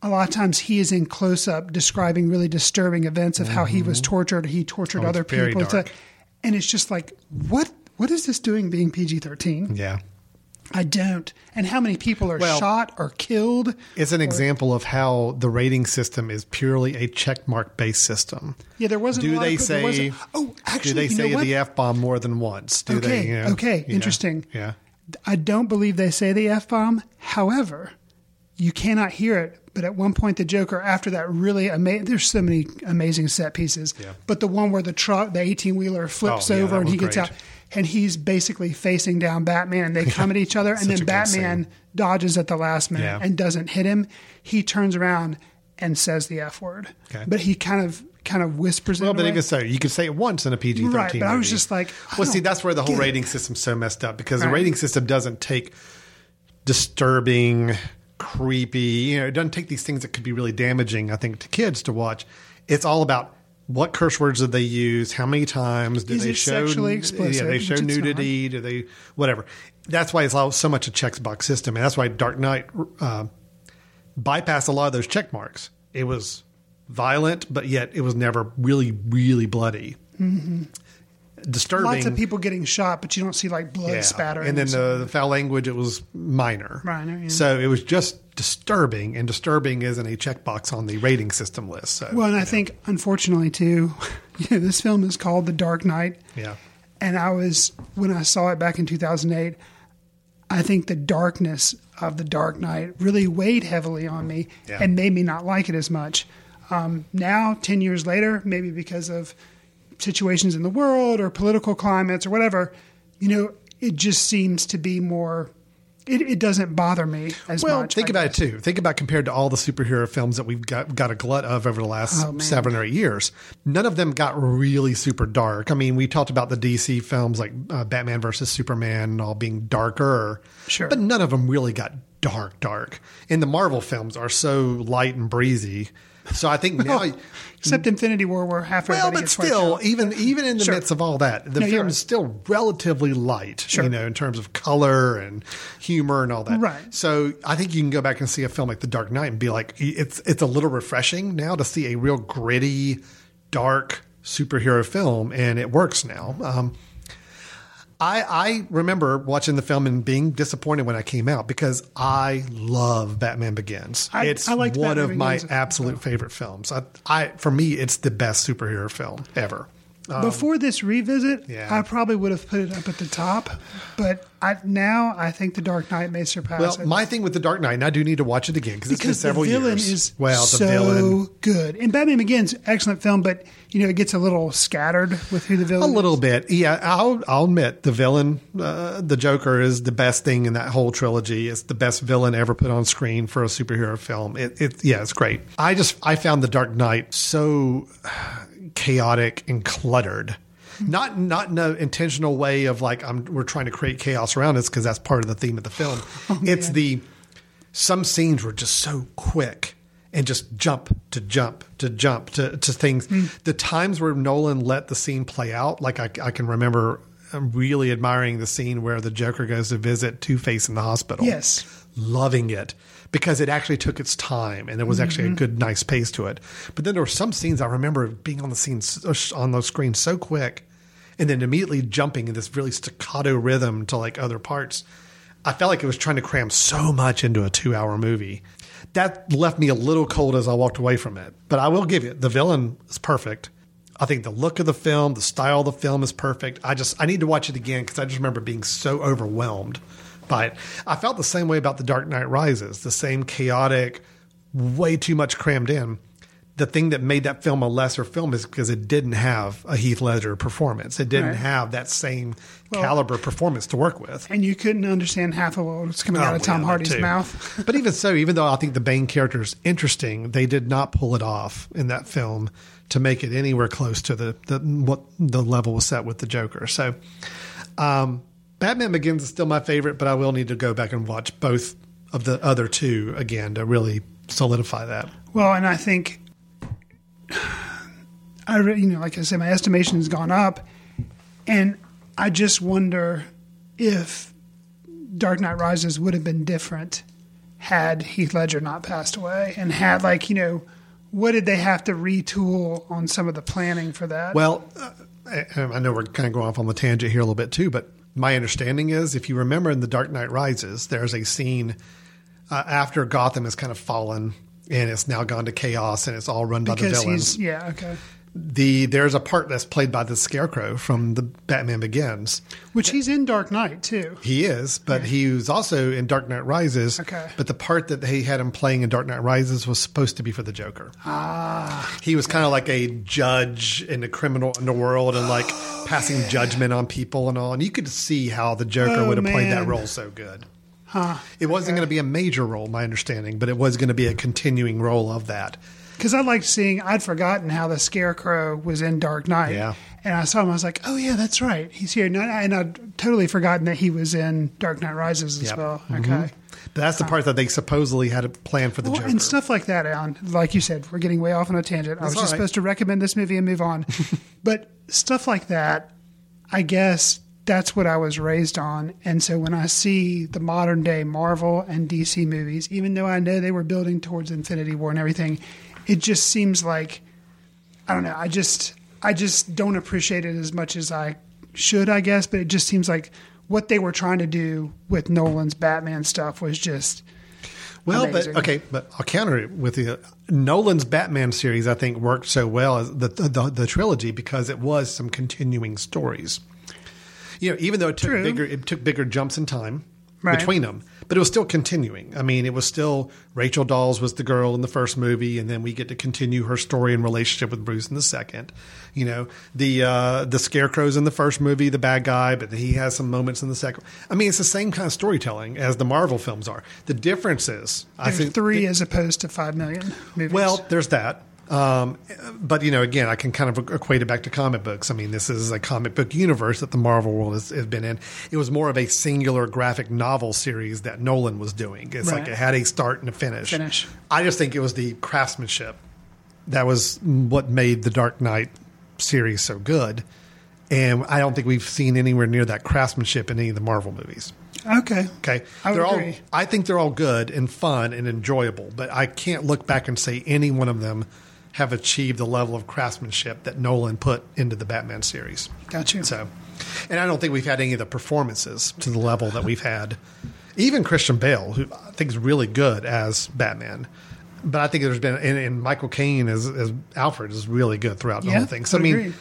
a lot of times he is in close up describing really disturbing events of how he was tortured, he tortured Oh, other people. It's and it's just like, what what is this doing being PG 13? Yeah. I don't. And how many people are Well, shot or killed? It's an or- example of how the rating system is purely a checkmark based system. Yeah, there wasn't. a Do they of, say? Oh, actually, do they say the f bomb more than once? Do okay, they? you know, okay, interesting. Yeah. I don't believe they say the f bomb. However, you cannot hear it. But at one point, the Joker, after that really amazing, there's so many amazing set pieces. Yeah. But the one where the truck, the 18 wheeler flips Oh, yeah, over and he gets great. out, and he's basically facing down Batman, and they come at each other, and then Batman dodges at the last minute Yeah. and doesn't hit him. He turns around and says the f word, Okay. but he kind of kind of whispers Well, it Well, but even so, you could say it once in a PG thirteen. Right, but I was just like, well, see, that's where the whole get it. rating system's so messed up because Right. the rating system doesn't take disturbing, creepy. You know, it doesn't take these things that could be really damaging. I think to kids to watch. It's all about what curse words did they use? How many times did they show? sexually explicit, Yeah, they show nudity. Do they whatever? That's why it's all, so much a checkbox system, and that's why Dark Knight uh, bypassed a lot of those check marks. It was violent, but yet it was never really, really bloody. Mhm. Disturbing. Lots of people getting shot, but you don't see like blood Yeah. spattering. And then the, the foul language, it was minor. Minor, yeah. So it was just disturbing, and disturbing isn't a checkbox on the rating system list. So well, and I think unfortunately too, you know, this film is called The Dark Knight, yeah, and I was when I saw it back in 2008. I think the darkness of The Dark Knight really weighed heavily on me Yeah. and made me not like it as much. Um, now, ten years later, maybe because of situations in the world or political climates or whatever, you know, it just seems to be more. It, it doesn't bother me as well, much. think I about it too. Think about compared to all the superhero films that we've got got a glut of over the last Oh, seven or eight years. None of them got really super dark. I mean, we talked about the DC films like uh, Batman versus Superman all being darker, Sure. but none of them really got dark, dark. And the Marvel films are so light and breezy. So I think now. Except Infinity War, where half Well, but still, even even in the Sure. midst of all that, the No, film right. is still relatively light, Sure. you know, in terms of color and humor and all that. Right. So I think you can go back and see a film like The Dark Knight and be like, it's it's a little refreshing now to see a real gritty, dark superhero film, and it works now. Um, I, I remember watching the film and being disappointed when I came out because I love Batman Begins. I- it's I one Batman of my Begins. absolute favorite films. I, I for me, it's the best superhero film ever. Um, Before this revisit, Yeah. I probably would have put it up at the top, but I, now I think The Dark Knight may surpass well, it. my thing with the Dark Knight, and I do need to watch it again because it's been several the villain years. is well, the so villain, good. And Batman Begins, excellent film, but you know it gets a little scattered with who the villain. a little bit. Yeah, I'll I'll admit the villain, uh, the Joker, is the best thing in that whole trilogy. It's the best villain ever put on screen for a superhero film. It, it yeah, it's great. I just I found the Dark Knight so chaotic and cluttered. Not not in an intentional way of like I'm we're trying to create chaos around us because that's part of the theme of the film. it's the some scenes were just so quick and just jump to jump to jump to, to things. The times where Nolan let the scene play out, like I, I can remember um, really admiring the scene where the Joker goes to visit Two Face in the hospital. Yes. Loving it because it actually took its time and there was actually a Mhm. good, nice pace to it. But then there were some scenes I remember being on the scene on the screens so quick and then immediately jumping in this really staccato rhythm to like other parts. I felt like it was trying to cram so much into a two hour movie. That left me a little cold as I walked away from it. But I will give you the villain is perfect. I think the look of the film, the style of the film is perfect. I just I need to watch it again because I just remember being so overwhelmed by it. I felt the same way about The Dark Knight Rises, the same chaotic, way too much crammed in. The thing that made that film a lesser film is because it didn't have a Heath Ledger performance. It didn't Right. have that same Well- caliber performance to work with. and you couldn't understand half of what was coming Oh, out of Tom yeah, Hardy's mouth. but even so, even though I think the Bane character is interesting, they did not pull it off in that film to make it anywhere close to the, the what the level was set with the Joker. So, um, Batman Begins is still my favorite, but I will need to go back and watch both of the other two again to really solidify that. Well, and I think I, re- you know, like I said, my estimation has gone up, and I just wonder if Dark Knight Rises would have been different had Heath Ledger not passed away, and had like you know, what did they have to retool on some of the planning for that? Well, uh, I know we're kind of going off on the tangent here a little bit too, but my understanding is if you remember in The Dark Knight Rises, there's a scene uh, after Gotham has kind of fallen and it's now gone to chaos and it's all run by the villains. he's yeah okay, The there's a part that's played by the Scarecrow from the Batman Begins. which he's in Dark Knight too. He is, but he was also in Dark Knight Rises. Okay. But the part that they had him playing in Dark Knight Rises was supposed to be for the Joker. Ah, He was kind of like a judge in the criminal underworld and like passing judgment on people and all. And you could see how the Joker Oh, would have played that role so good. huh? It wasn't going to be a major role, my understanding, but it was going to be a continuing role of that. Because I liked seeing, I'd forgotten how the Scarecrow was in Dark Knight. Yeah. And I saw him, I was like, oh, yeah, that's right. He's here. And, I, and I'd totally forgotten that he was in Dark Knight Rises as Yep. well. Mhm. Okay. But that's the part that they supposedly had a plan for the Well, Joker. and stuff like that, Alan. Like you said, we're getting way off on a tangent. I was just right. supposed to recommend this movie and move on. but stuff like that, I guess that's what I was raised on. And so when I see the modern day Marvel and DC movies, even though I know they were building towards Infinity War and everything, it just seems like I don't know. I just I just don't appreciate it as much as I should, I guess. But it just seems like what they were trying to do with Nolan's Batman stuff was just Well, amazing. but okay, but I'll counter it with the Nolan's Batman series. I think worked so well as the the, the trilogy because it was some continuing stories. You know, even though it took True. bigger, it took bigger jumps in time Right. between them, but it was still continuing. I mean, it was still Rachel Dawes was the girl in the first movie, and then we get to continue her story and relationship with Bruce in the second. You know, the uh, the Scarecrow's in the first movie, the bad guy, but he has some moments in the second. I mean, it's the same kind of storytelling as the Marvel films are. The difference is, I think three as opposed to five million movies. well, there's that. Um, but you know, again, I can kind of equate it back to comic books. I mean, this is a comic book universe that the Marvel world has, has been in. It was more of a singular graphic novel series that Nolan was doing. It's like it had a start and a finish. Finish. I just think it was the craftsmanship that was what made the Dark Knight series so good. And I don't think we've seen anywhere near that craftsmanship in any of the Marvel movies. okay, Okay, I they're all. I think they're all good and fun and enjoyable, but I can't look back and say any one of them have achieved the level of craftsmanship that Nolan put into the Batman series. got you. So, and I don't think we've had any of the performances to the level that we've had. Even Christian Bale, who I think is really good as Batman, but I think there's been and, and Michael Caine as, as Alfred is really good throughout the Yeah, whole thing. So I I mean, agree.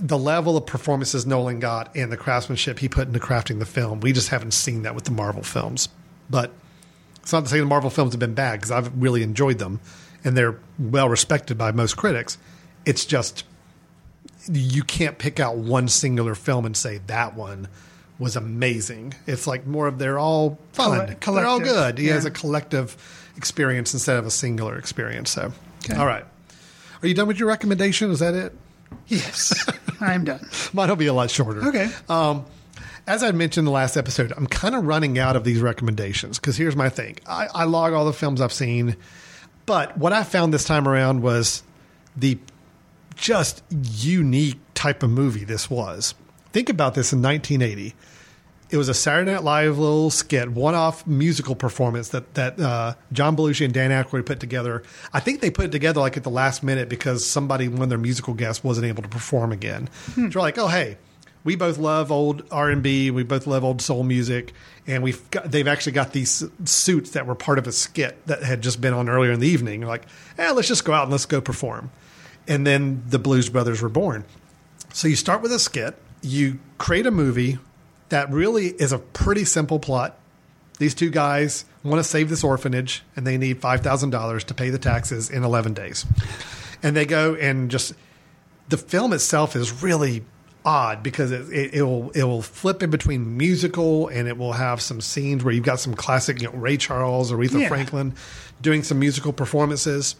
the level of performances Nolan got and the craftsmanship he put into crafting the film, we just haven't seen that with the Marvel films. But it's not to say the Marvel films have been bad because I've really enjoyed them and they're well respected by most critics. It's just you can't pick out one singular film and say that one was amazing. It's like more of they're all fun. Colle- they're all good. He has a collective experience instead of a singular experience. So, Okay. all right. Are you done with your recommendation? Is that it? Yes, I'm done. Mine will be a lot shorter. Okay. Um, as I mentioned in the last episode, I'm kind of running out of these recommendations because here's my thing I, I log all the films I've seen, but what I found this time around was the just unique type of movie this was. Think about this in 1980. It was a Saturday Night Live little skit, one-off musical performance that that uh, John Belushi and Dan Aykroyd put together. I think they put it together like at the last minute because somebody, one of their musical guests, wasn't able to perform again. So they're like, "Oh, hey, we both love old R and B. We both love old soul music, and we've got, they've actually got these suits that were part of a skit that had just been on earlier in the evening. Like, eh, let's just go out and let's go perform. And then the Blues Brothers were born. So you start with a skit, you create a movie that really is a pretty simple plot. These two guys want to save this orphanage and they need $5,000 to pay the taxes in 11 days. And they go and just the film itself is really odd because it, it, it will it will flip in between musical and it will have some scenes where you've got some classic you know, Ray Charles, Aretha Yeah. Franklin doing some musical performances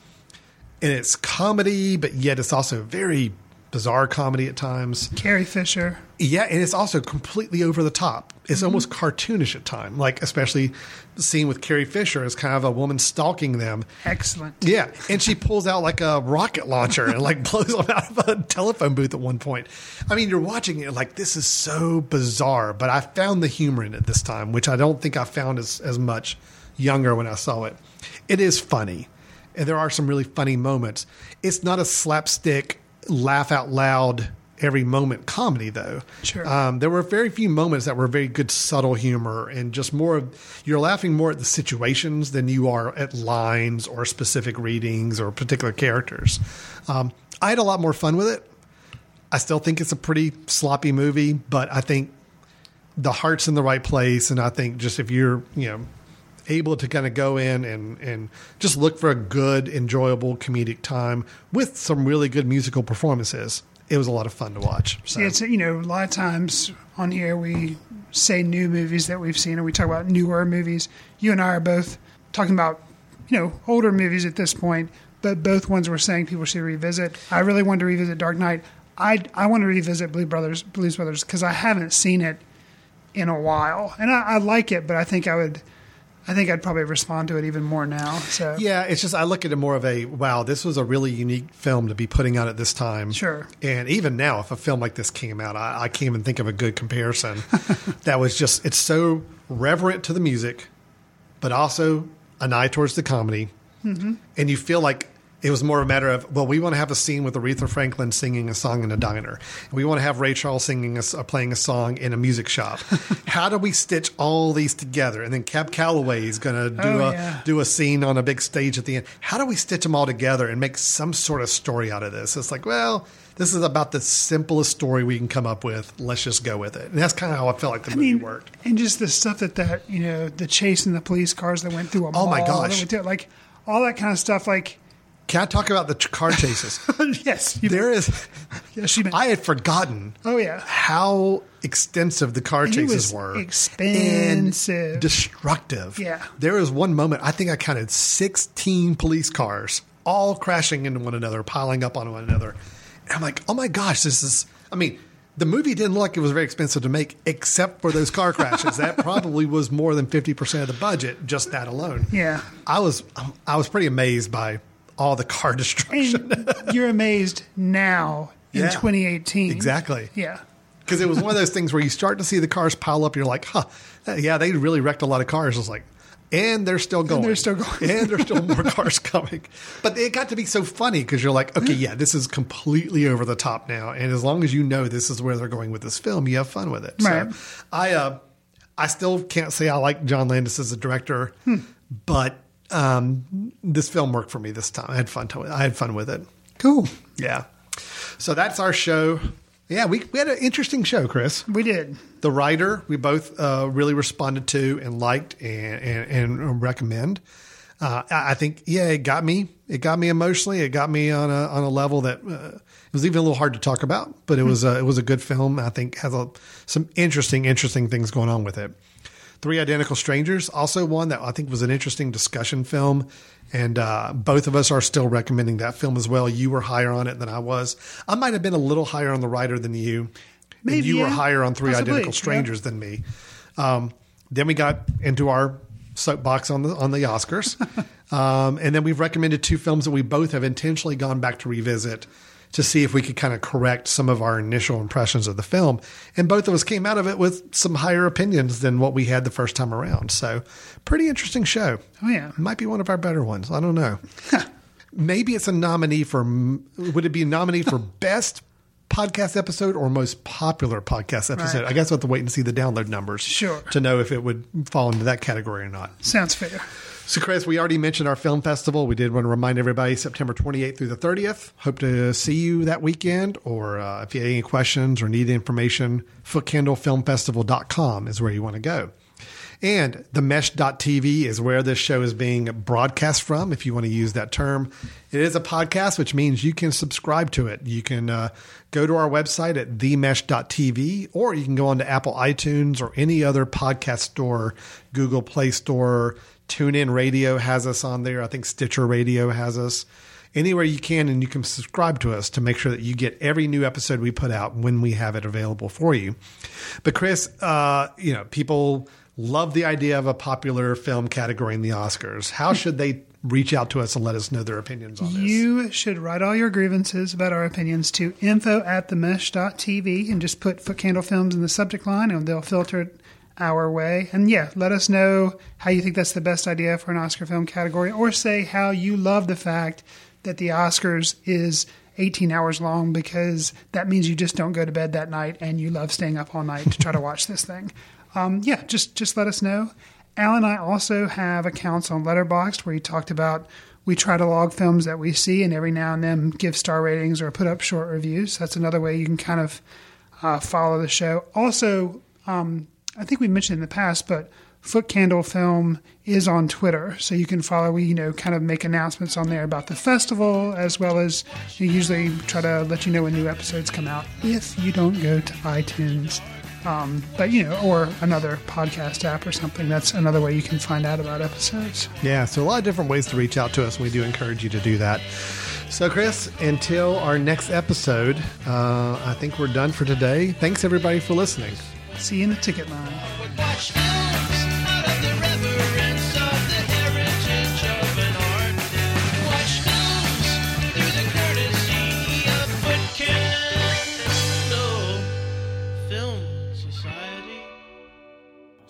and it's comedy, but yet it's also very bizarre comedy at times. Carrie Fisher. Yeah, and it's also completely over the top. It's mm-hmm. almost cartoonish at times, like especially the scene with Carrie Fisher as kind of a woman stalking them. Excellent. Yeah, and she pulls out like a rocket launcher and like blows them out of a telephone booth at one point. I mean, you're watching it like this is so bizarre, but I found the humor in it this time, which I don't think I found as as much younger when I saw it. It is funny, and there are some really funny moments. It's not a slapstick, laugh out loud every moment comedy though. Sure. Um, there were very few moments that were very good subtle humor and just more of you're laughing more at the situations than you are at lines or specific readings or particular characters. Um, I had a lot more fun with it. I still think it's a pretty sloppy movie, but I think the heart's in the right place, and I think just if you're you know able to kind of go in and and just look for a good, enjoyable comedic time with some really good musical performances, it was a lot of fun to watch. So. Yeah, it's you know a lot of times on here we say new movies that we've seen, or we talk about newer movies. You and I are both talking about you know older movies at this point, but both ones we're saying people should revisit. I really want to revisit Dark Knight. I I want to revisit Blue Brothers, Blues Brothers because I haven't seen it in a while, and I, I like it, but I think I would. I think I'd probably respond to it even more now. So Yeah, it's just I look at it more of a wow. This was a really unique film to be putting out at this time. Sure. And even now, if a film like this came out, I, I can't even think of a good comparison. that was just it's so reverent to the music, but also an eye towards the comedy, hmm and you feel like it was more of a matter of well, we want to have a scene with Aretha Franklin singing a song in a diner. We want to have Ray Charles singing a, uh, playing a song in a music shop. How do we stitch all these together? And then Cab Calloway is going to do Oh, a yeah. do a scene on a big stage at the end. How do we stitch them all together and make some sort of story out of this? It's like, well, this is about the simplest story we can come up with. Let's just go with it. And that's kind of how I felt like the I movie mean, worked. and just the stuff that that you know, the chase in the police cars that went through a Oh, my mall, that gosh. went through- like all that kind of stuff. Like, Can I talk about the car chases? yes, there is. Yes. I had forgotten oh yeah, how extensive the car chases were. expensive. And destructive. Yeah. There was one moment, I think I counted 16 police cars all crashing into one another, piling up on one another. And I'm like, oh my gosh, this is, I mean, the movie didn't look like it was very expensive to make, except for those car crashes. that probably was more than 50% of the budget, just that alone. yeah. I was, I was pretty amazed by all the car destruction. And you're amazed now in Yeah. 2018. Exactly. Yeah. Because it was one of those things where you start to see the cars pile up. You're like, huh, yeah, they really wrecked a lot of cars. It's like, and they're still going. And they're still going. and there's still more cars coming. But it got to be so funny because you're like, okay, yeah, this is completely over the top now. And as long as you know this is where they're going with this film, you have fun with it. Right. So I, uh, I still can't say I like John Landis as a director, Hmm. but um, this film worked for me this time. I had fun. To, I had fun with it. Cool. Yeah. So that's our show. Yeah, we, we had an interesting show, Chris. We did. The Rider we both uh, really responded to and liked and, and, and recommend. Uh, I think, yeah, it got me. It got me emotionally. It got me on a on a level that uh, it was even a little hard to talk about, but it was a, it was a good film. I think has a, some interesting interesting things going on with it. Three Identical Strangers, also one that I think was an interesting discussion film. And uh, both of us are still recommending that film as well. You were higher on it than I was. I might have been a little higher on The Rider than you. Maybe, and you were higher on Three Possibly, Identical Strangers than me. Um, then we got into our soapbox on the on the Oscars, um, and then we've recommended two films that we both have intentionally gone back to revisit to see if we could kind of correct some of our initial impressions of the film. And both of us came out of it with some higher opinions than what we had the first time around. So, pretty interesting show. Oh yeah, might be one of our better ones. I don't know. Maybe it's a nominee for. Would it be a nominee for best? Podcast episode or most popular podcast episode? Right. I guess we'll have to wait and see the download numbers Sure. to know if it would fall into that category or not. Sounds fair. So, Chris, we already mentioned our film festival. We did want to remind everybody September 28th through the 30th. Hope to see you that weekend. Or uh, if you have any questions or need information, footcandlefilmfestival.com is where you want to go. And the mesh.tv is where this show is being broadcast from, if you want to use that term. It is a podcast, which means you can subscribe to it. You can uh, go to our website at themesh.tv, or you can go on to Apple iTunes or any other podcast store, Google Play Store. TuneIn Radio has us on there. I think Stitcher Radio has us. Anywhere you can, and you can subscribe to us to make sure that you get every new episode we put out when we have it available for you. But Chris, uh, you know, people love the idea of a popular film category in the Oscars. How hmm. should they reach out to us and let us know their opinions on this? You should write all your grievances about our opinions to info at themesh.tv and just put Footcandle Films in the subject line and they'll filter it our way. And yeah, let us know how you think that's the best idea for an Oscar film category or say how you love the fact that the Oscars is 18 hours long because that means you just don't go to bed that night and you love staying up all night to try to watch this thing. Um, yeah, just just let us know. Al and I also have accounts on Letterboxd where he talked about we try to log films that we see and every now and then give star ratings or put up short reviews. That's another way you can kind of uh, follow the show. Also, um, I think we mentioned in the past, but Footcandle Film is on Twitter, so you can follow. We you know kind of make announcements on there about the festival, as well as we usually try to let you know when new episodes come out. If you don't go to iTunes, um, but you know, or another podcast app or something, that's another way you can find out about episodes. Yeah, so a lot of different ways to reach out to us. and We do encourage you to do that. So, Chris, until our next episode, uh, I think we're done for today. Thanks, everybody, for listening. See you in the ticket line.